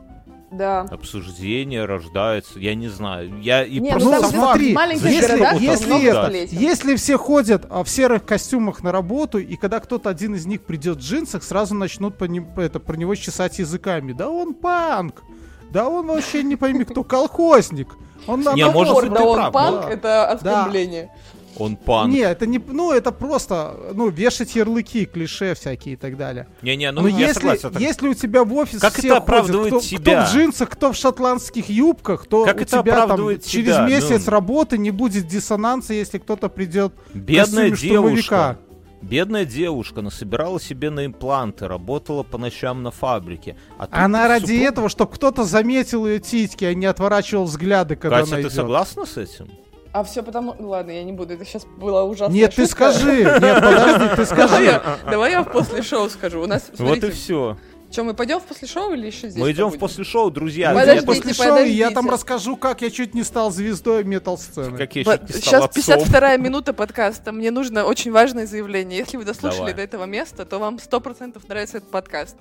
S4: Да.
S3: Обсуждение рождается, я не знаю. Я и
S4: Не,
S3: просто
S4: ну
S2: Ну
S4: там
S3: сам
S2: смотри, если,
S4: городах
S2: если это, если все ходят а, в серых костюмах на работу, и когда кто-то один из них придет в джинсах, сразу начнут по ним- это, про него чесать языками. Да он панк! Да он вообще не пойми, кто колхозник. Он
S3: Не,
S2: наоборот-
S3: может быть,
S4: да он
S3: прав,
S4: панк,
S2: да.
S4: это оскорбление.
S3: Он панк.
S2: Не, это не, ну это просто, ну вешать ярлыки, клише всякие и так далее.
S3: Не-не, ну
S2: Но
S3: я
S2: если,
S3: согласен. так-
S2: если у тебя в офис
S3: Как
S2: все
S3: это
S2: ходят,
S3: оправдывает
S2: кто,
S3: тебя?
S2: кто в джинсах, кто в шотландских юбках, то
S3: Как
S2: у
S3: это
S2: тебя там
S3: оправдывает
S2: через
S3: тебя,
S2: месяц
S3: ну?
S2: работы не будет диссонанса, если кто-то придет
S3: Бедная девушка. Бедная девушка насобирала себе на импланты, работала по ночам на фабрике. А
S2: Она ради
S3: супруг-
S2: этого, чтобы кто-то заметил ее титьки, а не отворачивал взгляды, когда
S3: Катя,
S2: она
S3: ты
S2: идет.
S3: согласна с этим?
S4: А все потому... Ладно, я не буду, это сейчас была ужасная
S2: Нет, ты
S4: шутка.
S2: скажи. Нет, подожди, ты скажи.
S4: давай я в после шоу скажу. У нас,
S3: Вот и все.
S4: что, мы пойдем в после шоу или еще здесь
S3: Мы идем в после шоу, друзья.
S2: Мы
S4: Подождите,
S2: после шоу, и я там
S4: подождите.
S2: расскажу, как я чуть не стал звездой метал-сцены.
S3: Как я
S4: Вот,
S3: чуть не стал
S4: Сейчас
S3: отцом.
S4: 52 минута подкаста. Мне нужно очень важное заявление. Если вы дослушали
S3: Давай.
S4: до этого места, то вам 100% нравится этот подкаст.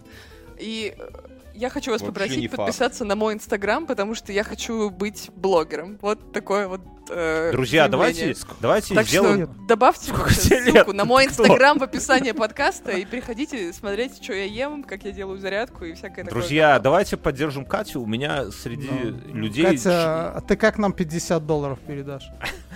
S4: И э, я хочу вас
S3: Вообще
S4: попросить
S3: не факт.
S4: подписаться на мой инстаграм, потому что я хочу быть блогером. Вот такое вот э,
S3: Друзья, давайте, давайте
S4: Так
S3: сделаем...
S4: что добавьте ссылку на мой инстаграм в описании подкаста и приходите смотреть, что я ем, как я делаю зарядку и всякое такое.
S3: Друзья, давайте поддержим Катю. У меня среди людей...
S2: Катя, а ты как нам 50 долларов передашь?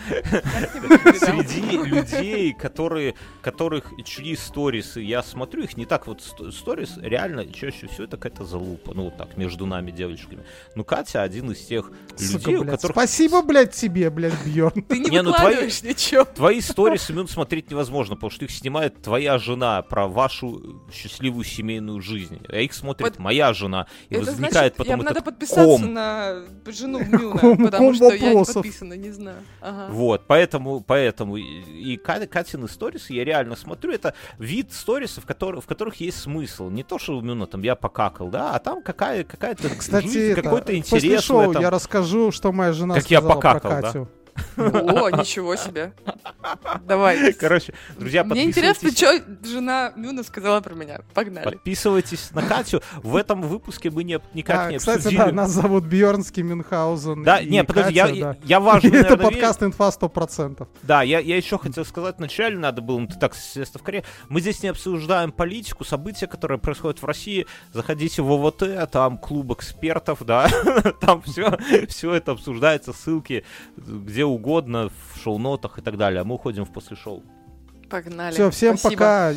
S3: Среди людей, которые, которых чьи сторисы я смотрю, их не так вот ст- сторис, реально чаще всего это какая-то залупа, ну вот так, между нами девочками. Ну, Катя один из тех
S2: Сука,
S3: людей, у
S2: блядь.
S3: которых
S2: Спасибо, блядь, тебе, блядь, Бьерн.
S4: Ты не
S3: Не, ну твои-
S4: ничего.
S3: Твои сторисы минут смотреть невозможно, потому что их снимает твоя жена про вашу счастливую семейную жизнь. А их смотрит
S4: Вот
S3: моя жена. И
S4: Это
S3: возникает
S4: значит,
S3: потом
S4: я
S3: этот
S4: надо подписаться
S3: ком.
S4: на жену [laughs] Мюна,
S2: Ком-
S4: потому
S2: ком
S4: что я не подписана, не знаю. Ага.
S3: Вот, поэтому, поэтому и, и Ка- Катины сторисы я реально смотрю, это вид сторисов, в которых, в которых есть смысл. Не то, что именно там я покакал, да, а там какая, какая-то
S2: Кстати,
S3: жизнь, какой-то
S2: после
S3: интерес в
S2: шоу
S3: этом.
S2: я расскажу, что моя жена
S3: Как я
S2: сказала
S3: покакал,
S2: про
S3: да?
S4: О, ничего себе. Давай.
S3: Короче, друзья,
S4: Мне интересно, что жена Мюна сказала про меня. Погнали.
S3: подписывайтесь на Катю. В этом выпуске мы не, никак
S2: А,
S3: не
S2: кстати,
S3: обсудили.
S2: да, нас зовут Бьернский Мюнхгаузен.
S3: Да,
S2: и
S3: не, подожди, я,
S2: Катя,
S3: я,
S2: да.
S3: я важную,
S2: Это
S3: наверное,
S2: подкаст инфа 100%.
S3: Да, я, я еще хотел сказать, вначале надо было, ну, ты так, естественно, в Корее. Мы здесь не обсуждаем политику, события, которые происходят в России. Заходите в ОВТ, там клуб экспертов, да, [laughs] там все, все это обсуждается, ссылки где угодно, в шоу-нотах и так далее. А мы уходим в после шоу.
S4: Погнали.
S2: Все, всем
S4: Спасибо.
S2: пока.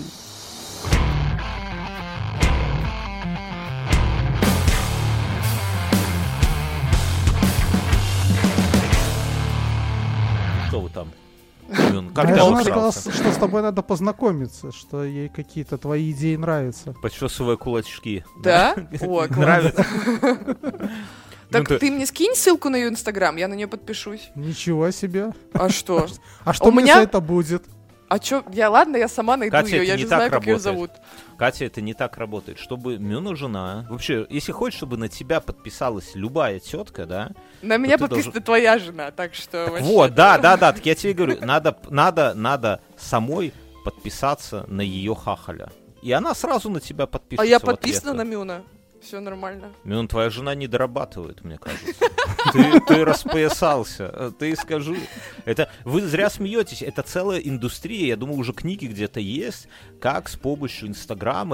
S3: Что вы там? [laughs] Ты
S2: жена сказала, что с тобой надо познакомиться, что ей какие-то твои идеи нравятся.
S3: Почесывая кулачки.
S4: Да? [laughs] О.
S3: Нравится. [laughs]
S4: Так
S3: Ну, ты-
S4: ты мне скинь ссылку на ее инстаграм, я на нее подпишусь.
S2: Ничего себе.
S4: А что? [laughs]
S2: А что
S4: У
S2: мне
S4: меня-
S2: за это будет?
S4: А чё? Я ладно, я сама найду
S3: Катя,
S4: ее, я
S3: не
S4: же знаю, как ее
S3: работает.
S4: зовут.
S3: Катя, это не так работает. Чтобы Мюна жена... Вообще, если хочешь, чтобы на тебя подписалась любая тетка, да,
S4: На меня подписана твоя жена, так что
S3: Так
S4: вообще,
S3: вот, да, да, да, так я тебе говорю, надо, надо, надо самой подписаться на ее хахаля. И она сразу на тебя подпишется.
S4: А я подписана на Мюна. Все нормально.
S3: Ну, твоя жена не дорабатывает, мне кажется. [laughs] Ты, ты распоясался. Э, Ты скажи. Это вы зря смеетесь. Это целая индустрия. Я думаю, уже книги где-то есть, как с помощью Инстаграма